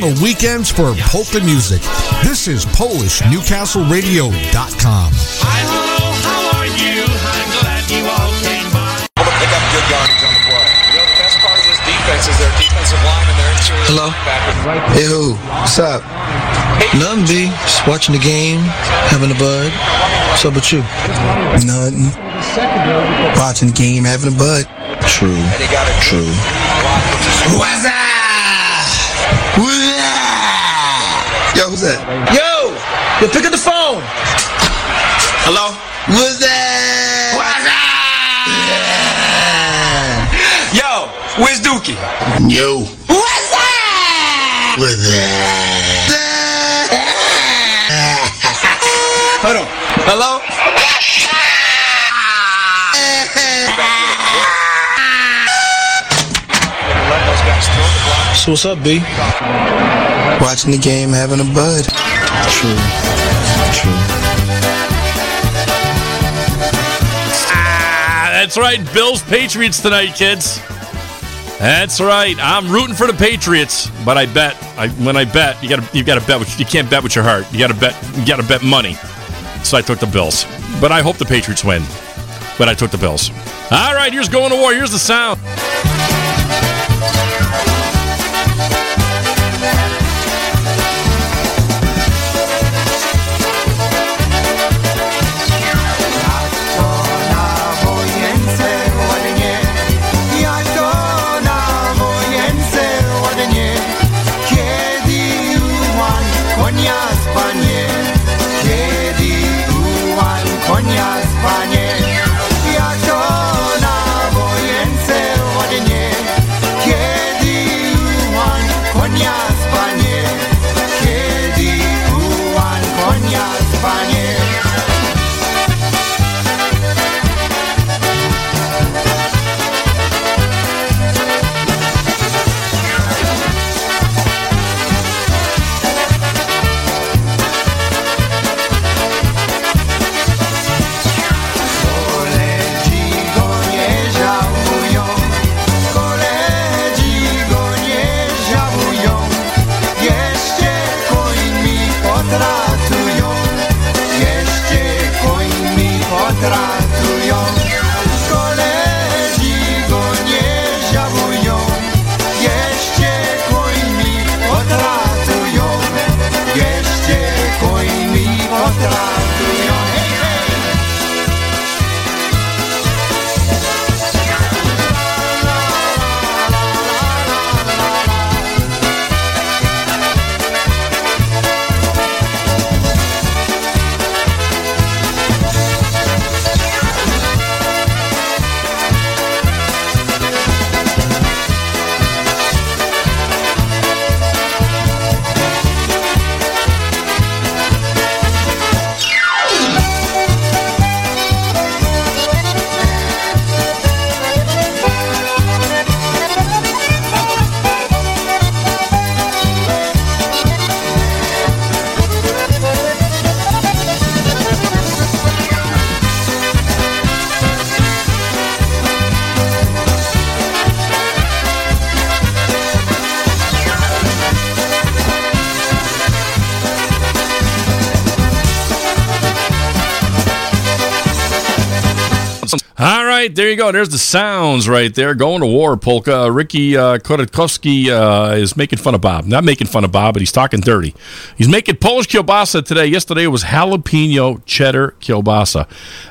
to on the weekends for polka music. This is PolishNewcastleRadio.com. hello How are you? I'm glad you all came by. Pick up good yardage on the play. You know, the best part of this defense is their defensive line and their interior Hello? linebackers. Hey, who? What's up? Nothing, B. Just watching the game, having a bud. What's up with you? Nothing. Watching the game, having a bud. True. True. What's up? Yo, who's that? Yo! Yo, pick up the phone! Hello? What's that? What's Yo, where's Dookie? Yo. What's that? What's Hold on. Hello? So what's up, B? Watching the game, having a bud. True. True. Ah, that's right. Bills Patriots tonight, kids. That's right. I'm rooting for the Patriots, but I bet I, when I bet you got to you got to bet with, you can't bet with your heart. You got to bet you got to bet money. So I took the Bills, but I hope the Patriots win. But I took the Bills. All right, here's going to war. Here's the sound. Right, there you go. There's the sounds right there. Going to war, polka. Ricky uh, uh, is making fun of Bob. Not making fun of Bob, but he's talking dirty. He's making Polish kielbasa today. Yesterday was jalapeno cheddar kielbasa.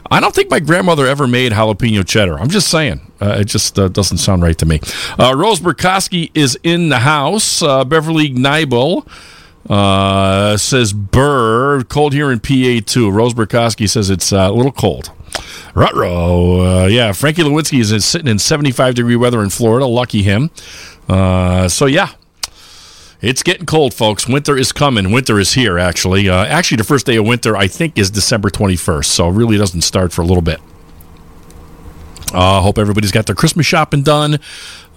I don't think my grandmother ever made jalapeno cheddar. I'm just saying. Uh, it just uh, doesn't sound right to me. Uh, Rose Burkowski is in the house. Uh, Beverly Kneibel. Uh, says Burr, cold here in PA too. Rose Burkowski says it's uh, a little cold. Rutro, uh, yeah. Frankie Lewinsky is sitting in 75 degree weather in Florida. Lucky him. Uh, so yeah, it's getting cold, folks. Winter is coming. Winter is here. Actually, uh, actually, the first day of winter I think is December 21st. So it really doesn't start for a little bit. Uh, hope everybody's got their Christmas shopping done.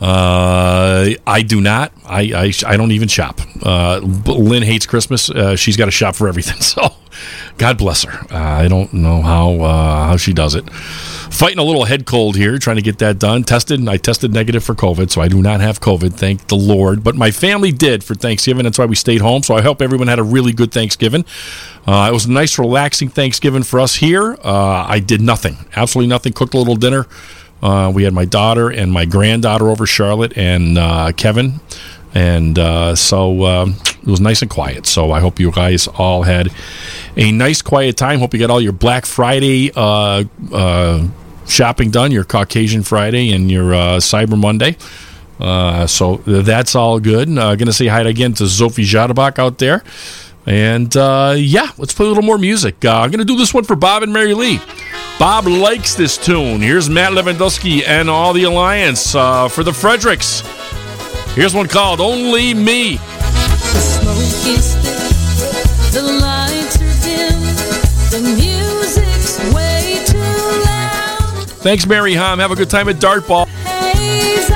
Uh, I do not. I, I, I don't even shop. Uh, Lynn hates Christmas. Uh, she's got to shop for everything. So, God bless her. Uh, I don't know how uh, how she does it. Fighting a little head cold here, trying to get that done. Tested. And I tested negative for COVID, so I do not have COVID. Thank the Lord. But my family did for Thanksgiving. That's why we stayed home. So I hope everyone had a really good Thanksgiving. Uh, it was a nice, relaxing Thanksgiving for us here. Uh, I did nothing, absolutely nothing. Cooked a little dinner. Uh, we had my daughter and my granddaughter over, Charlotte and uh, Kevin. And uh, so um, it was nice and quiet. So I hope you guys all had a nice, quiet time. Hope you got all your Black Friday uh, uh, shopping done, your Caucasian Friday and your uh, Cyber Monday. Uh, so that's all good. Uh, to say hi again to Sophie Jadabach out there. And uh, yeah, let's play a little more music. I'm to do this one for Bob and Mary Lee. Bob likes this tune. Here's Matt Lewandowski and all the Alliance for the Fredericks. Here's one called Only Me. The smoke is thick, the lights are dim, the music's way too loud. Thanks, Mary Hom. Have a good time at Dartball. Haze,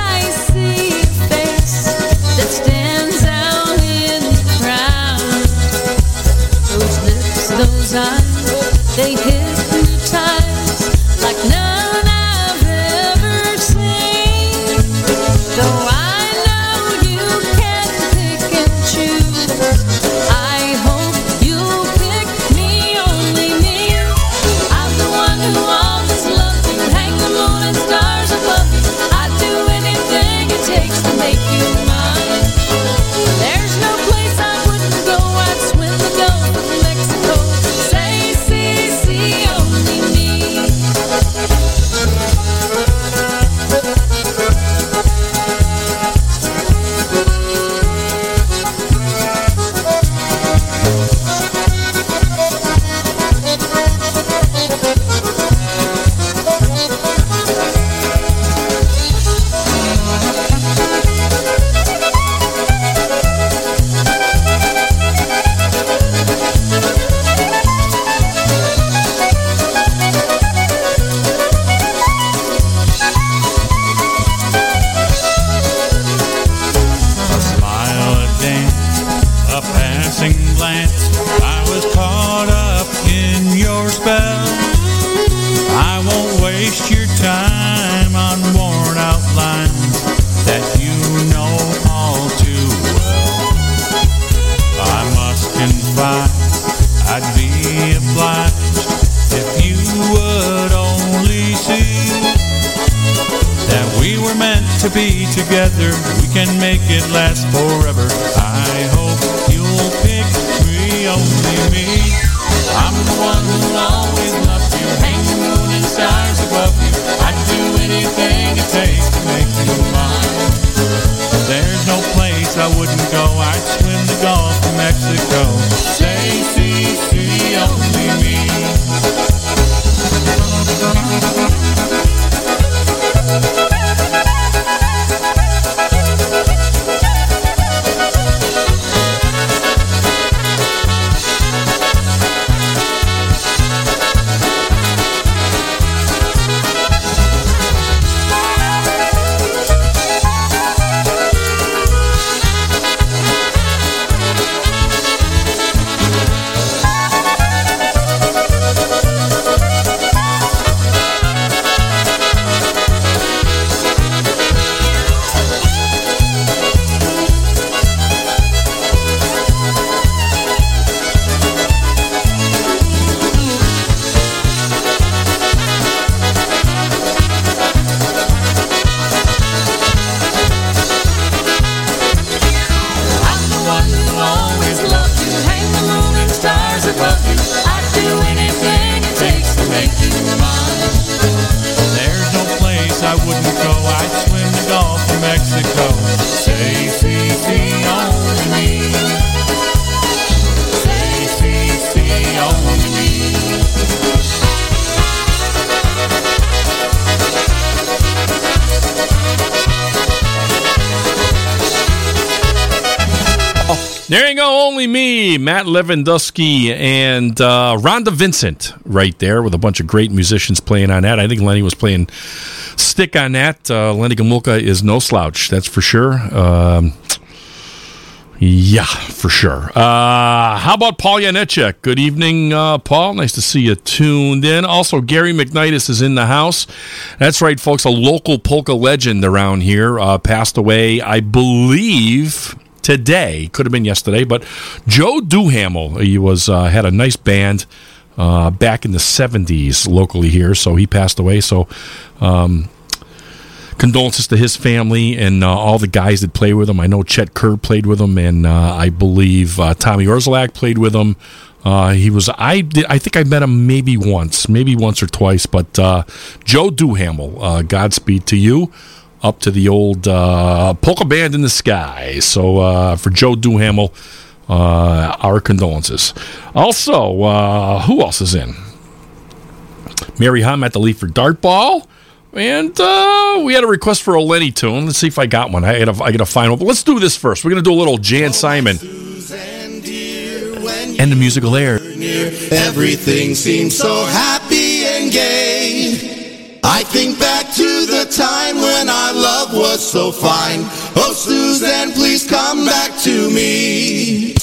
Lewandowski, and uh, Rhonda Vincent right there with a bunch of great musicians playing on that. I think Lenny was playing stick on that. Uh, Lenny Gomulka is no slouch, that's for sure. Um, yeah, for sure. Uh, how about Paul Yanechek? Good evening, uh, Paul. Nice to see you tuned in. Also, Gary McNitus is in the house. That's right, folks. A local polka legend around here uh, passed away, I believe, today. Could have been yesterday, but Joe Duhamel. He was uh, had a nice band uh, back in the '70s locally here, so he passed away. So. Um, condolences to his family and uh, all the guys that play with him. I know Chet Kerr played with him, and uh, I believe uh, Tommy Orzelak played with him. Uh, he was I did, I think I met him maybe once, maybe once or twice. But uh, Joe Duhamel, uh, Godspeed to you. Up to the old uh, polka band in the sky. So uh, for Joe Duhamel, uh, our condolences. Also, uh, who else is in? Mary Hum at the Leaford Dart Ball. And uh, we had a request for a Lenny tune. Let's see if I got one. I gotta, I gotta find one. But let's do this first. We're gonna do a little Jan Simon. And the musical air. Everything seems so happy and gay. I think back to time when our love was so fine. Oh, Suzanne, please come back to me.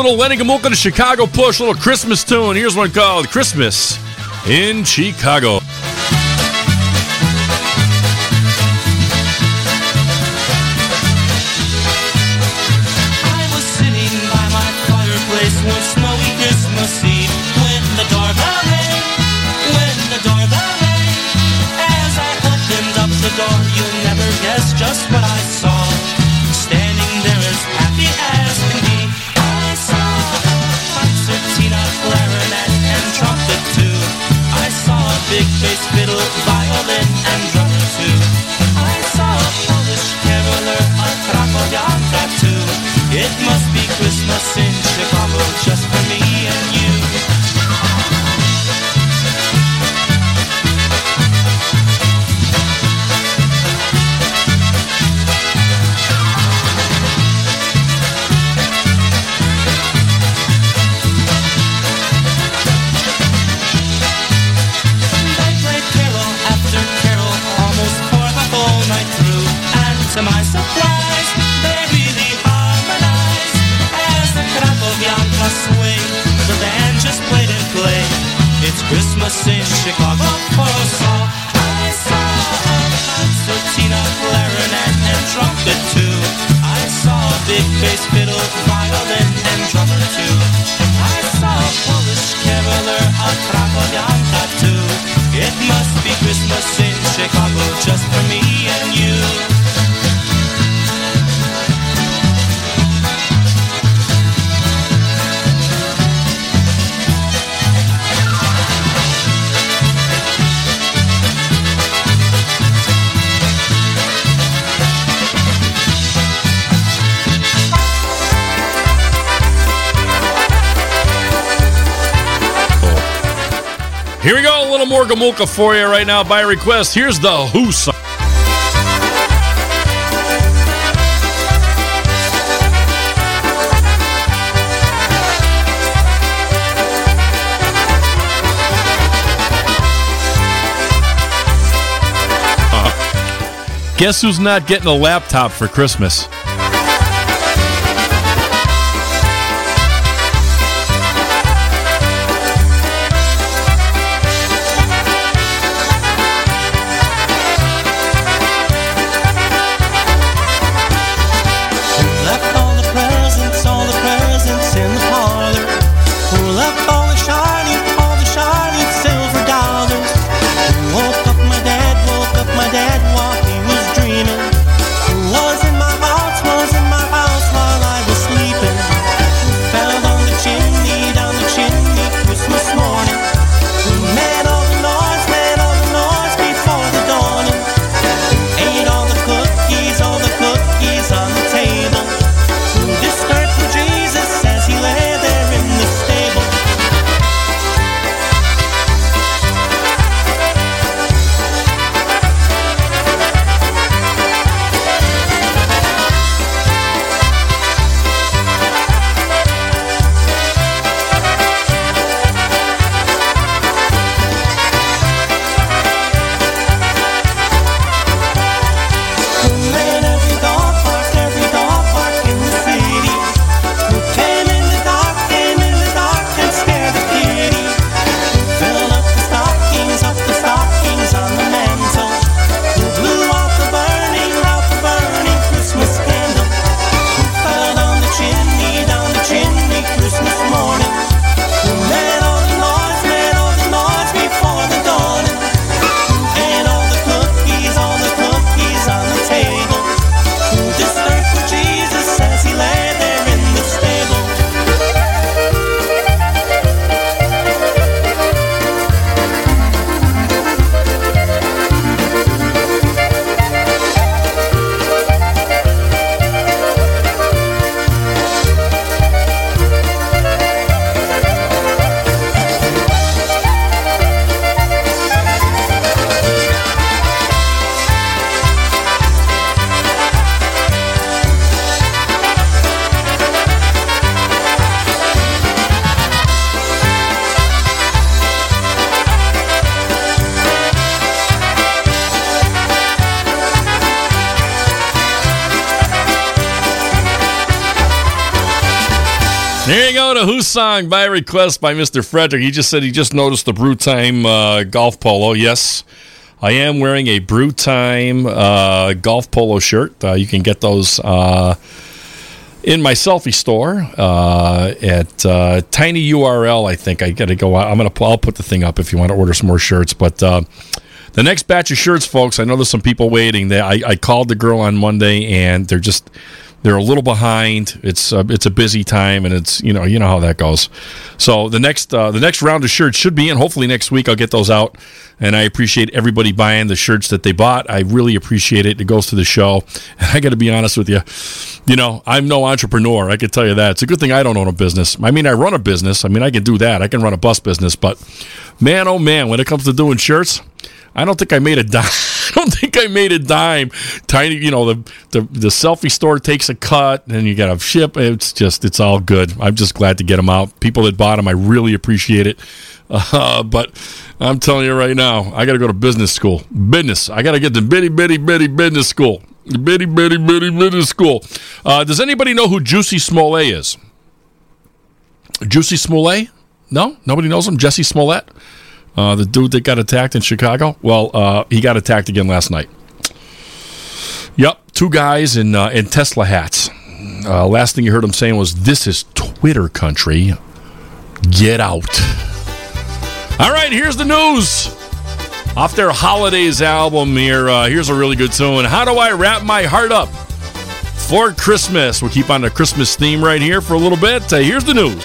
Little Lenny Gomulka to Chicago Push, a little Christmas tune. Here's one called Christmas in Chicago. Go, a little more Gomulka for you right now by request. Here's the Who song. Uh, Guess who's not getting a laptop for Christmas? Song by request by Mr. Frederick. He just said he just noticed the Brew Time uh, golf polo. Yes, I am wearing a Brew Time uh, golf polo shirt. Uh, you can get those uh, in my selfie store uh, at uh, Tiny URL. I think I got to go. I'm gonna. I'll put the thing up if you want to order some more shirts. But uh, the next batch of shirts, folks. I know there's some people waiting. They, I, I called the girl on Monday, and they're just they're a little behind. It's uh, it's a busy time, and it's you know you know how that goes. So the next uh, the next round of shirts should be in. Hopefully next week I'll get those out, and I appreciate everybody buying the shirts that they bought. I really appreciate it. It goes to the show, and I got to be honest with you. You know I'm no entrepreneur. I can tell you that. It's a good thing I don't own a business. I mean I run a business. I mean I can do that. I can run a bus business, but man oh man, when it comes to doing shirts. I don't think I made a dime. I don't think I made a dime. Tiny, you know, the, the the selfie store takes a cut, and you got to ship. It's just, it's all good. I'm just glad to get them out. People that bought them, I really appreciate it. Uh, but I'm telling you right now, I got to go to business school. Business. I got to get to bitty bitty bitty business school. Bitty bitty bitty business school. Uh, does anybody know who Juicy Smollett is? Juicy Smollett? No, nobody knows him. Jesse Smollett. Uh, the dude that got attacked in Chicago. Well, uh, he got attacked again last night. Yep, two guys in uh, in Tesla hats. Uh, last thing you heard him saying was, "This is Twitter country. Get out." All right, here's the news. Off their holidays album here, uh, here's a really good tune. How do I wrap my heart up for Christmas? We'll keep on the Christmas theme right here for a little bit. Uh, here's the news.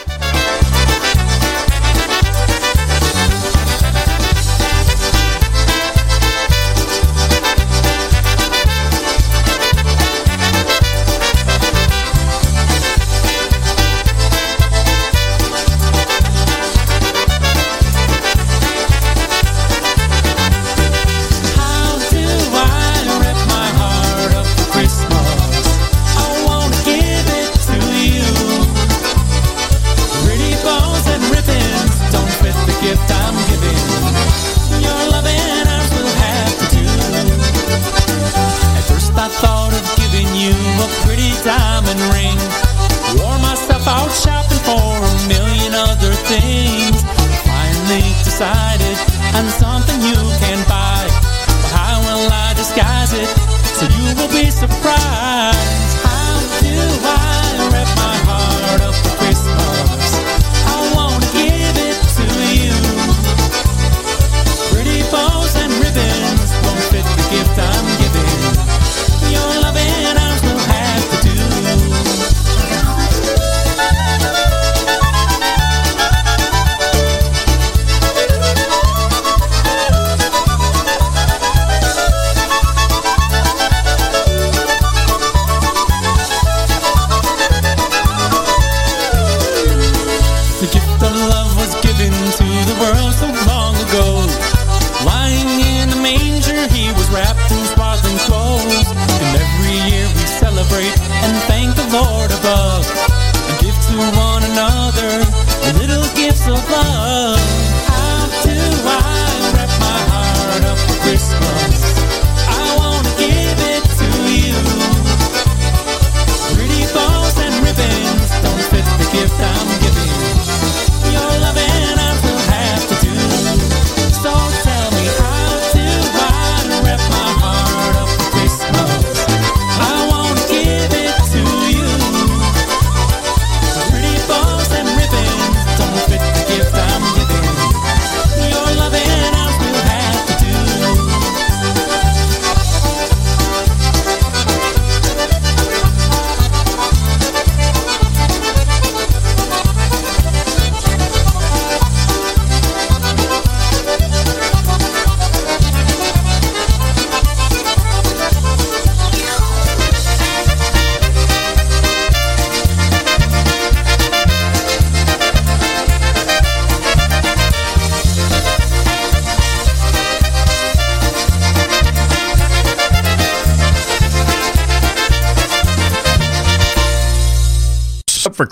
Will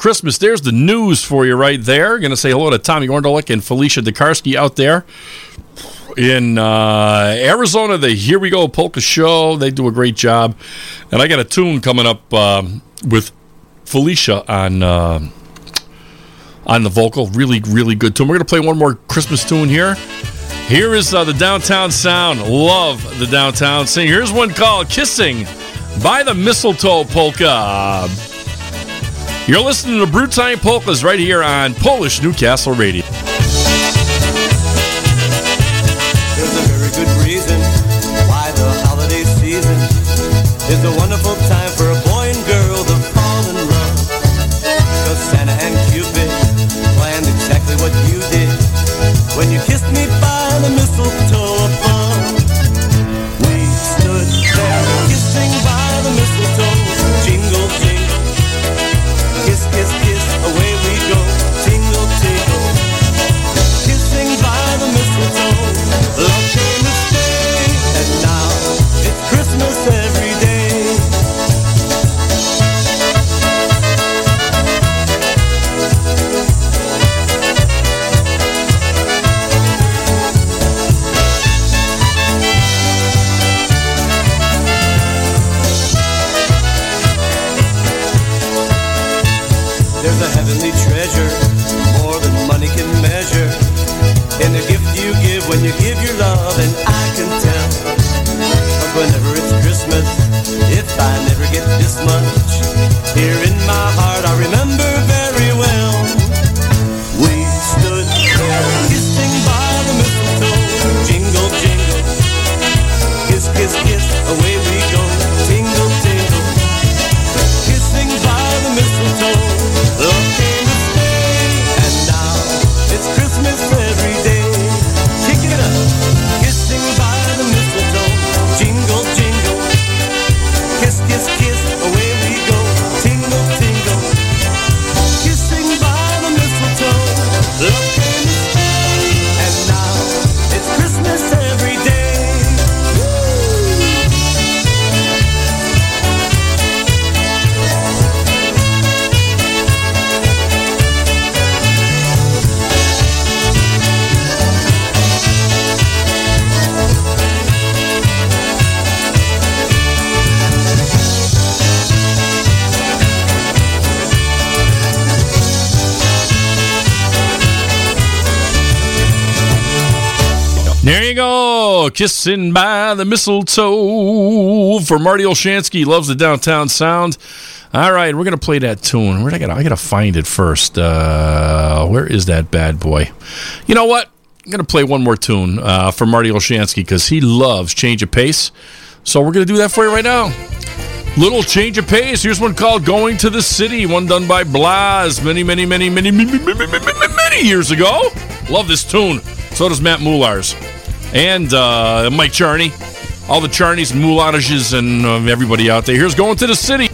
Christmas, there's the news for you right there. Going to say hello to Tommy Orndalik and Felicia Dekarsky out there in uh, Arizona. The Here We Go Polka Show. They do a great job. And I got a tune coming up um, with Felicia on uh, on the vocal. Really, really good tune. We're to play one more Christmas tune here. Here is uh, the Downtown Sound. Love the Downtown Sing. Here's one called Kissing by the Mistletoe Polka. You're listening to Brew Time Polkas right here on Polish Newcastle Radio. There's a very good reason why the holiday season is a wonderful Kissing by the mistletoe for Marty Olshansky. Loves the downtown sound. All right, we're gonna play that tune. Where I gotta, I gotta find it first. Uh, where is that bad boy? You know what? I'm gonna play one more tune uh, for Marty Olshansky because he loves change of pace. So we're gonna do that for you right now. Little change of pace. Here's one called Going to the City, one done by Blas many, many, many, many, many, many, many, many years ago. Love this tune. So does Matt Moulars and uh, Mike Charney, all the Charneys and and uh, everybody out there. Here's "Going to the City."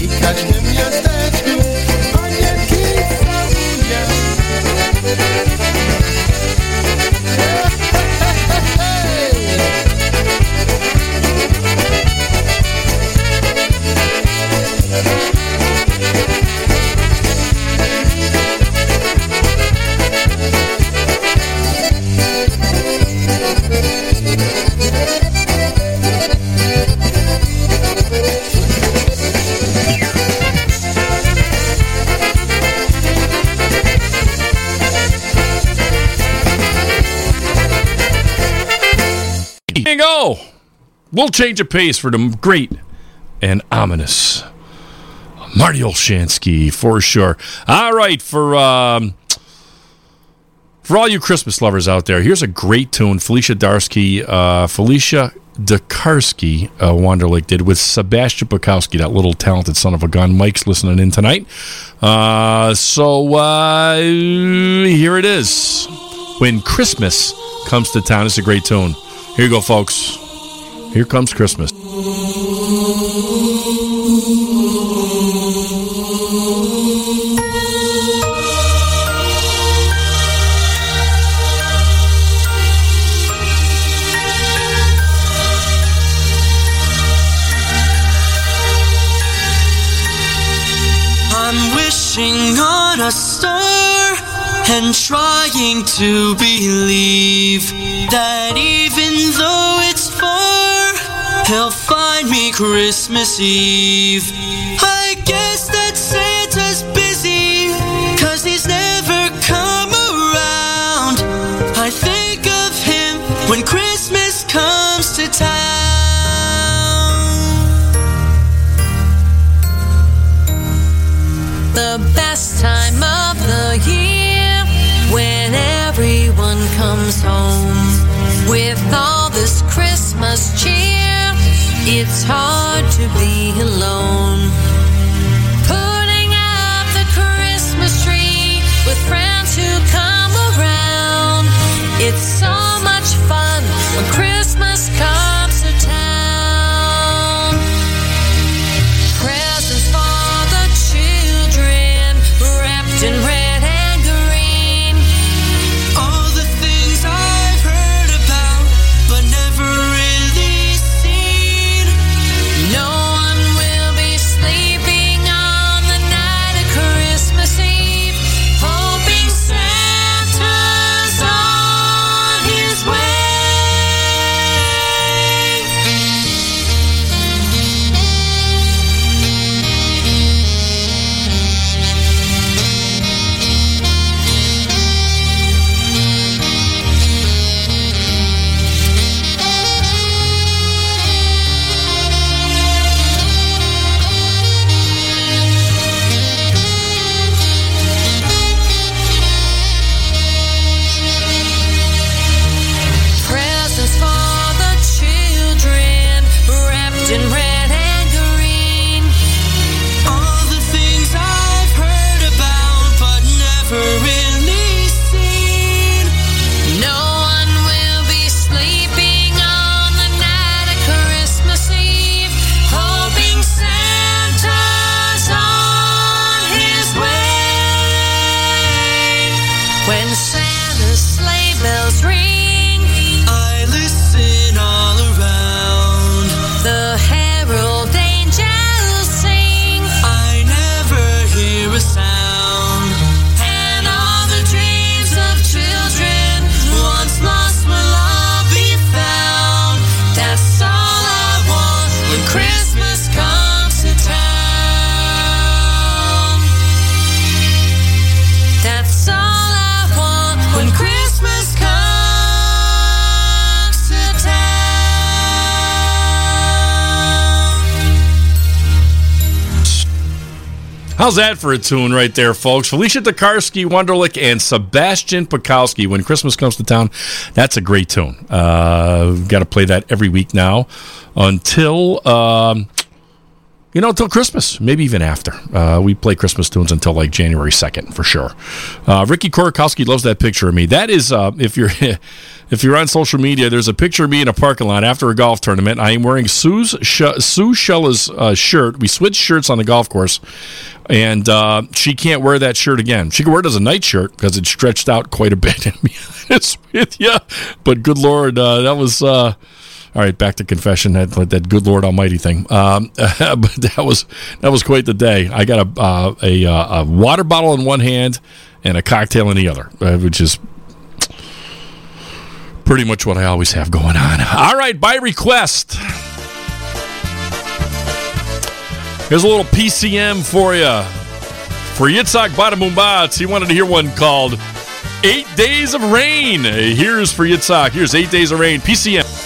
Birkaç gün We'll change of pace for the great and ominous Marty Olshansky for sure. All right, for um, for all you Christmas lovers out there, here's a great tune. Felicia Darsky, uh, Felicia Dakarski, uh, Wanderlake did with Sebastian Bukowski, that little talented son of a gun. Mike's listening in tonight. Uh, so uh, here it is. When Christmas comes to town, it's a great tune. Here you go, folks. Here comes Christmas. I'm wishing on a star and trying to believe that even though it's he'll find me Christmas Eve. I guess that hard to be alone. How's that for a tune right there, folks? Felicia Tokarski, Wunderlich, and Sebastian Pikowski. When Christmas comes to town, that's a great tune. Uh, got to play that every week now until. Um, you know, until Christmas, maybe even after. Uh, we play Christmas tunes until like January second for sure. Uh, Ricky Kordakowski loves that picture of me. That is, uh, if you're if you're on social media, there's a picture of me in a parking lot after a golf tournament. I am wearing Sue's Sh- Sue Shella's uh, shirt. We switched shirts on the golf course, and uh, she can't wear that shirt again. She can wear it as a night shirt because it's stretched out quite a bit. With you, but good lord, uh, that was. All right, back to confession. That that good Lord Almighty thing. Um, but that was that was quite the day. I got a uh, a, uh, a water bottle in one hand and a cocktail in the other, uh, which is pretty much what I always have going on. All right, by request. Here's a little PCM for you. For Yitzhak Badamumbats, he wanted to hear one called Eight Days of Rain. Here's for Yitzhak. Here's Eight Days of Rain. PCM.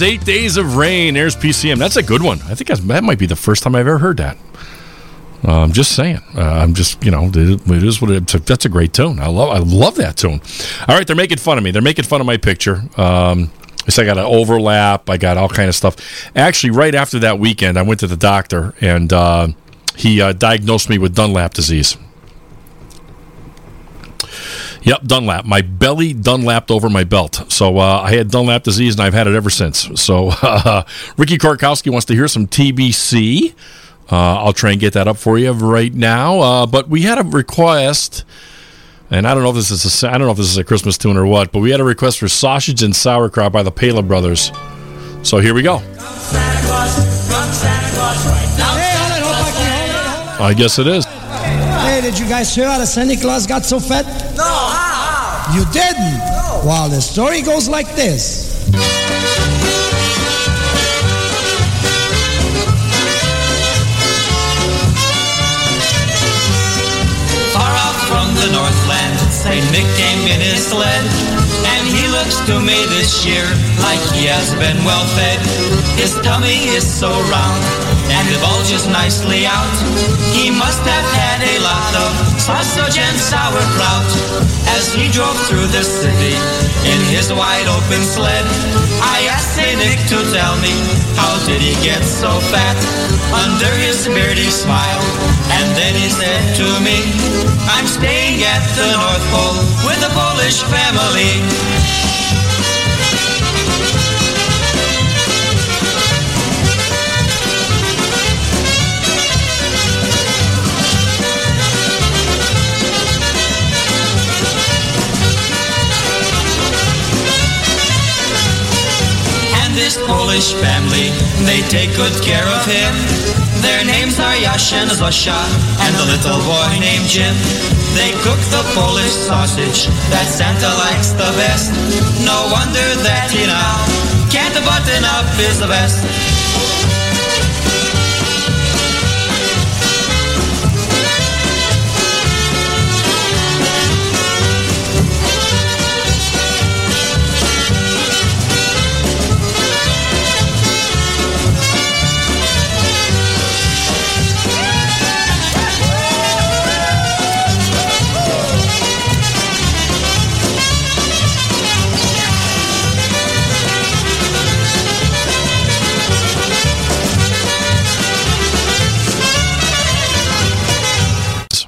There's Eight Days of Rain. There's PCM. That's a good one. I think that might be the first time I've ever heard that. Uh, I'm just saying. Uh, I'm just, you know, it is what it, that's a great tune. I love, I love that tune. All right, they're making fun of me. They're making fun of my picture. Um, so I got an overlap. I got all kind of stuff. Actually, right after that weekend, I went to the doctor and uh, he uh, diagnosed me with Dunlap disease. Yep, Dunlap. My belly Dunlapped over my belt. So uh, I had Dunlap disease, and I've had it ever since. So uh, Ricky Kordakowski wants to hear some TBC. Uh, I'll try and get that up for you right now. Uh, but we had a request, and I don't know if this is a, I don't know if this is a Christmas tune or what, but we had a request for sausage and sauerkraut by the Pala Brothers. So here we go. I guess it is. Hey, did you guys hear how the Santa Claus got so fat? No. how? You didn't? No. Well, the story goes like this. Far out from the Northland, Saint Nick came in his sled. And he looks to me this year like he has been well fed. His tummy is so round and bulges nicely out. He must have had a lot of sausage and sauerkraut as he drove through the city in his wide open sled. I asked Saint Nick to tell me how did he get so fat under his beard he smiled and then he said to me I'm staying at the North Pole with a Polish family This Polish family, they take good care of him. Their names are Yash and Zosha, and the little boy named Jim. They cook the Polish sausage that Santa likes the best. No wonder that he now can't button up his vest.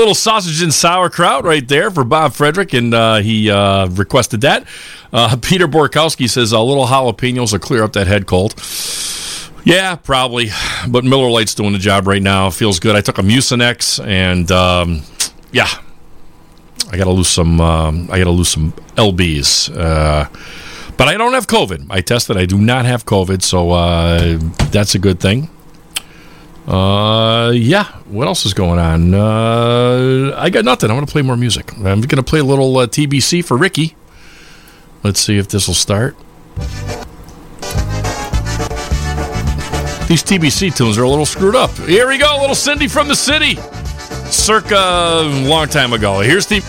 Little sausage and sauerkraut right there for Bob Frederick, and uh, he uh, requested that. Uh, Peter Borkowski says a little jalapenos will clear up that head cold. Yeah, probably, but Miller Lite's doing the job right now. Feels good. I took a Mucinex, and um, yeah, I got to lose some. Um, I got to lose some lbs. Uh, but I don't have COVID. I tested. I do not have COVID, so uh, that's a good thing. Uh, yeah. What else is going on? Uh, I got nothing. I'm going to play more music. I'm going to play a little uh, TBC for Ricky. Let's see if this will start. These TBC tunes are a little screwed up. Here we go. Little Cindy from the city. Circa long time ago. Here's the.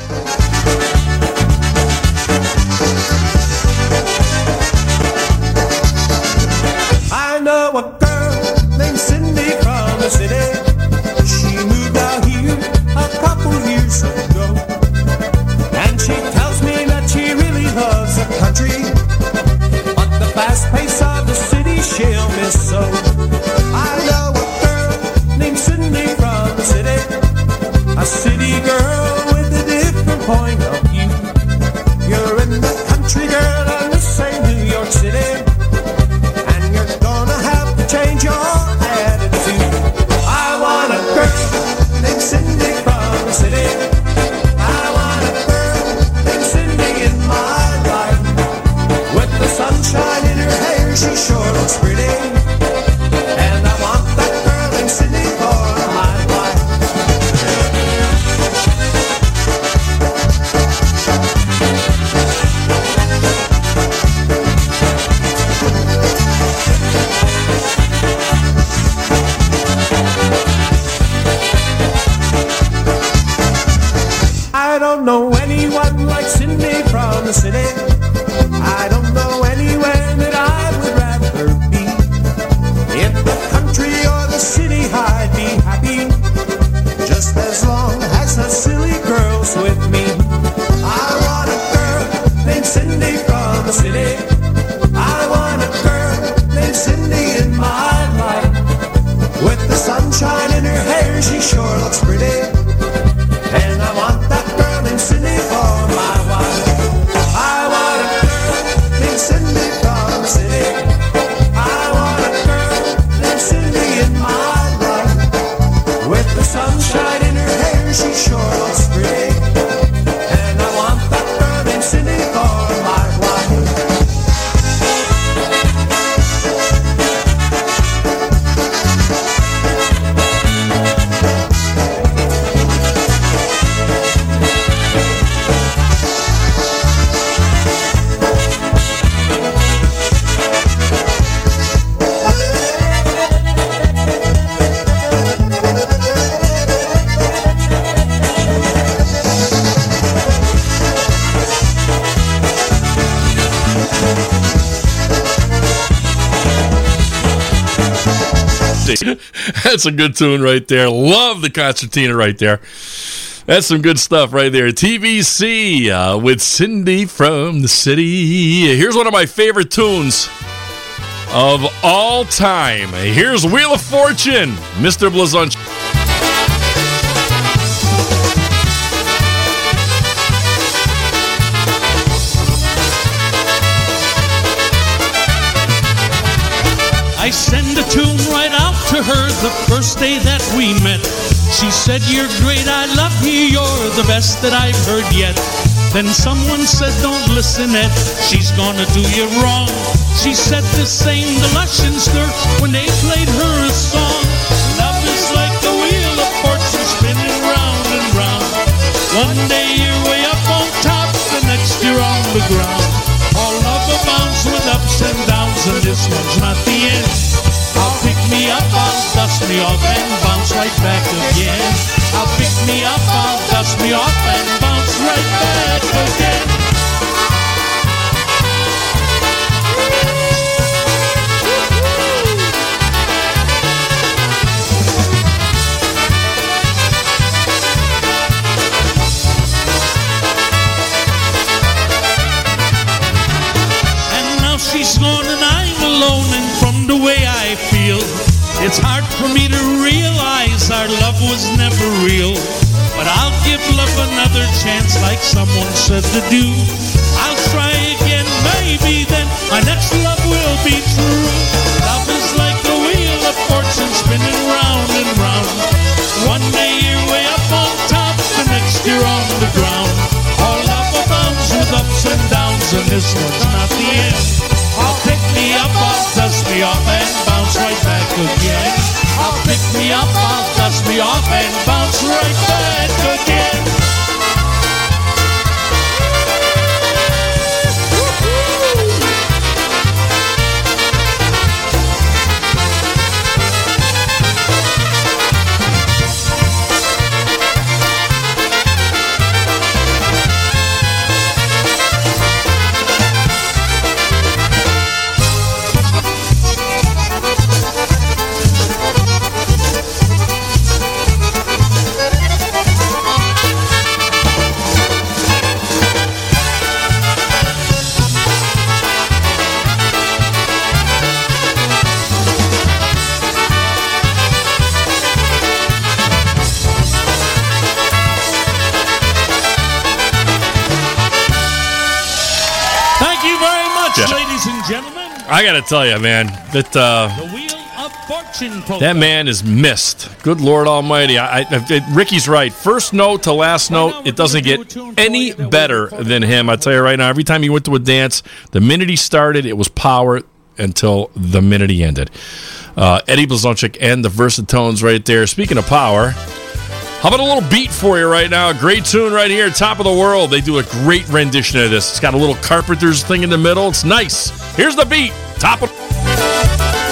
That's a good tune right there. Love the concertina right there. That's some good stuff right there. TBC uh, with Cindy from the city. Here's one of my favorite tunes of all time. Here's Wheel of Fortune, Mr. Blazonczyk. I send her the first day that we met. She said, You're great, I love you, you're the best that I've heard yet. Then someone said, Don't listen, Ed, she's gonna do you wrong. She said the same to Lush and Stir when they played her a song. Love is like the wheel of fortune spinning round and round. One day you're way up on top, the next you're on the ground. Me off and said to do I'll try again, maybe then my next love will be true. Love is like the wheel of fortune spinning round and round. One day you're way up on top, the next you're on the ground. All love abounds with ups and downs and this one's not the end. I'll pick me up, I'll dust me off and bounce right back again. I'll pick me up, I'll dust me off and bounce right back again. I got to tell you, man, that uh, The Wheel of Fortune polka. that man is missed. Good Lord Almighty. I, I, I- Ricky's right. First note to last note, it doesn't get any better than him. I tell you right now, every time he went to a dance, the minute he started, it was power until the minute he ended. Uh, Eddie Blazonczyk and the Versatones right there. Speaking of power, how about a little beat for you right now? A great tune right here, Top of the World. They do a great rendition of this. It's got a little Carpenters thing in the middle. It's nice. Here's the beat. Top of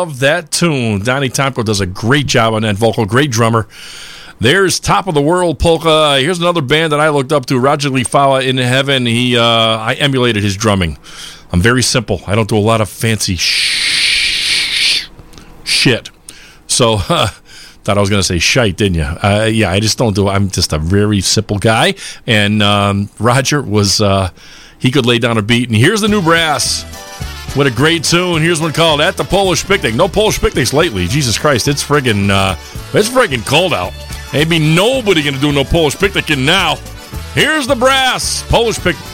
love that tune. Donnie Tomko does a great job on that vocal. Great drummer. There's Top of the World Polka. Here's another band that I looked up to, Roger Lee Lifawa in Heaven. He, uh, I emulated his drumming. I'm very simple. I don't do a lot of fancy sh- shit. So, uh, thought I was going to say shite, didn't you? Uh, yeah, I just don't do. I'm just a very simple guy. And um, Roger was, uh, he could lay down a beat. And here's the new brass. What a great tune. Here's one called At the Polish Picnic. No Polish picnics lately. Jesus Christ, it's friggin' uh, it's friggin' cold out. Ain't be nobody gonna do no Polish picnicking now. Here's the brass. Polish picnic.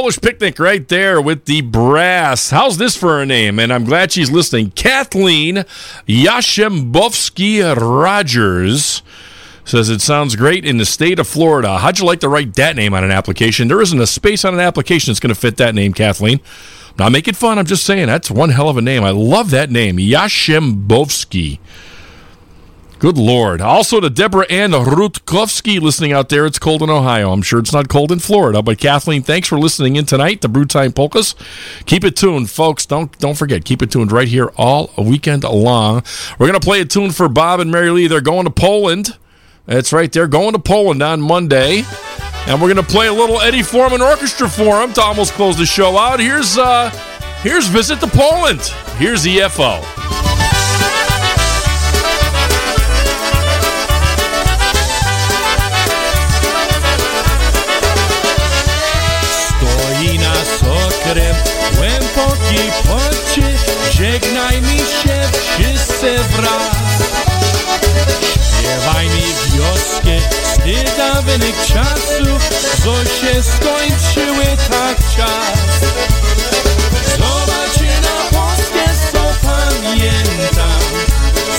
Polish picnic right there with the brass. How's this for a name? And I'm glad she's listening. Kathleen Yashembowski Rogers says it sounds great in the state of Florida. How'd you like to write that name on an application? There isn't a space on an application that's going to fit that name, Kathleen. Not making fun. I'm just saying that's one hell of a name. I love that name, Yashembowski. Good Lord. Also to Deborah Ann Rutkowski listening out there. It's cold in Ohio. I'm sure it's not cold in Florida. But Kathleen, thanks for listening in tonight to Brew Time Polkas. Keep it tuned, folks. Don't don't forget, keep it tuned right here all weekend long. We're gonna play a tune for Bob and Mary Lee. They're going to Poland. That's right, they're going to Poland on Monday. And we're gonna play a little Eddie Forman orchestra for them to almost close the show out. Here's uh here's Visit to Poland. Here's EFO. żegnajmy się wszyscy wraz. Śpiewaj mi wioskę z niedawnych czasów, co się skończyły tak czas. Zobaczy na Polskę, co pamiętam,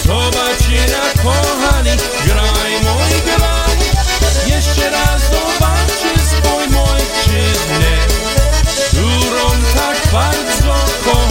zobaczy na kochani, graj mój graj. Jeszcze raz zobaczy swój mojczyznę, którą tak bardzo kocham.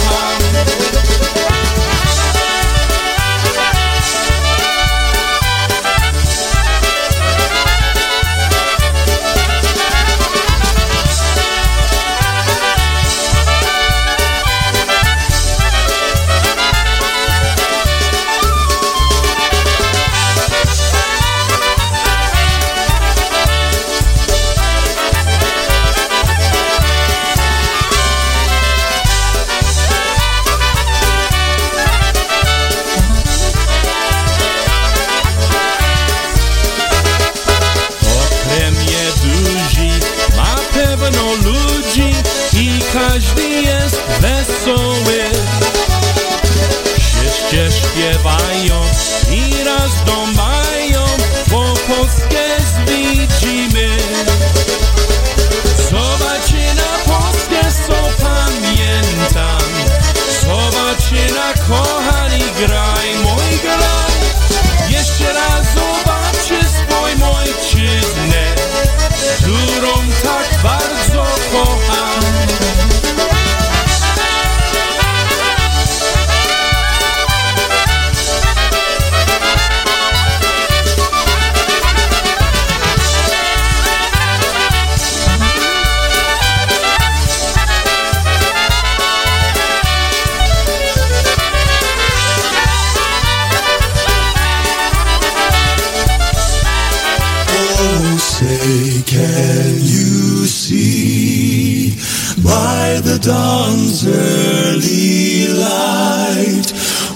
By the dawn's early light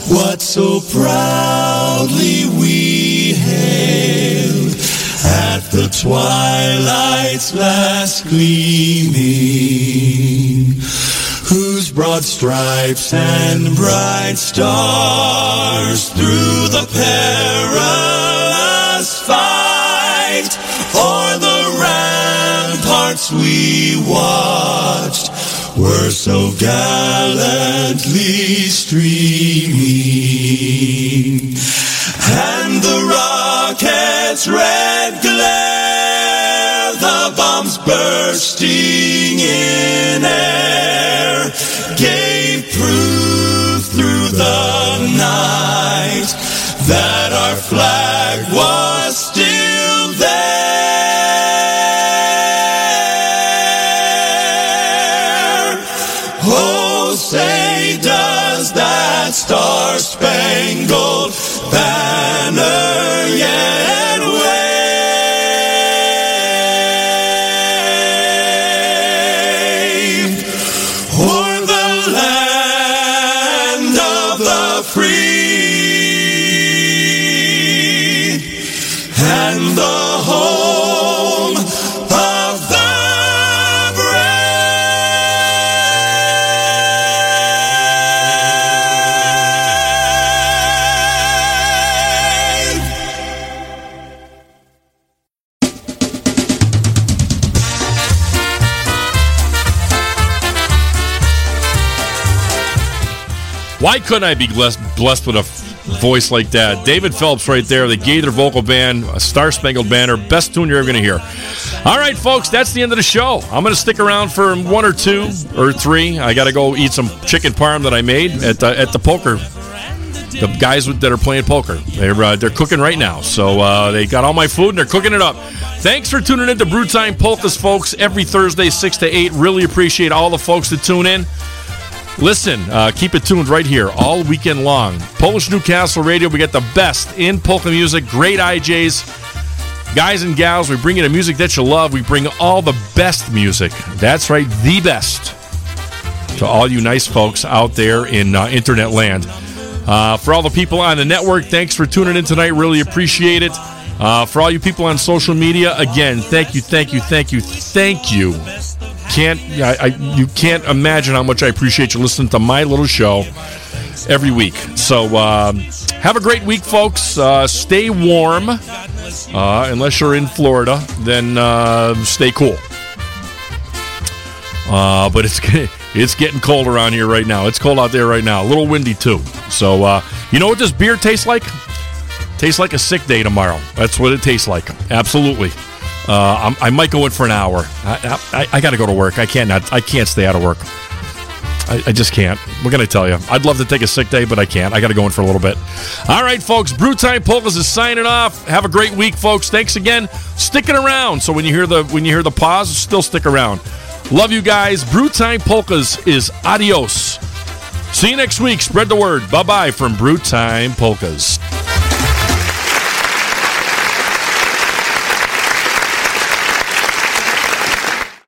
what so proudly we hailed at the twilight's last gleaming? Whose broad stripes and bright stars through the perilous fight o'er the ramparts we watched were so gallantly streaming. And the rocket's red glare the bombs bursting in air. Gave proof through the night that our flag was Why couldn't I be blessed, blessed with a voice like that? David Phelps right there, the Gaither Vocal Band, a Star Spangled Banner, best tune you're ever going to hear. All right, folks, that's the end of the show. I'm going to stick around for one or two or three. I got to go eat some chicken parm that I made at the, at the poker. The guys that are playing poker, they're uh, they're cooking right now. So uh, they got all my food and they're cooking it up. Thanks for tuning in to Brew Time Polkas, folks. Every Thursday, six to eight. Really appreciate all the folks that tune in. Listen, uh, keep it tuned right here all weekend long. Polish Newcastle Radio, we get the best in polka music, great DJs, guys and gals. We bring you the music that you love. We bring all the best music. That's right, the best to all you nice folks out there in uh, internet land. Uh, for all the people on the network, thanks for tuning in tonight. Really appreciate it. Uh, for all you people on social media, again, thank you, thank you, thank you, thank you. Can't I, I you can't imagine how much I appreciate you listening to my little show every week. So um, have a great week, folks. Uh, stay warm. Uh, unless you're in Florida, then uh, stay cool. Uh, but it's it's getting cold around here right now. It's cold out there right now. A little windy too. So uh, you know what this beer tastes like? Tastes like a sick day tomorrow. That's what it tastes like. Absolutely. Uh, I'm, might go in for an hour. I, I, I got to go to work. I can't. Not, I can't stay out of work. I, I just can't. What can I tell you? I'd love to take a sick day, but I can't. I got to go in for a little bit. All right, folks. Brew Time Polkas is signing off. Have a great week, folks. Thanks again. Sticking around. So when you hear the when you hear the pause, still stick around. Love you guys. Brew Time Polkas is adios. See you next week. Spread the word. Bye bye from Brew Time Polkas.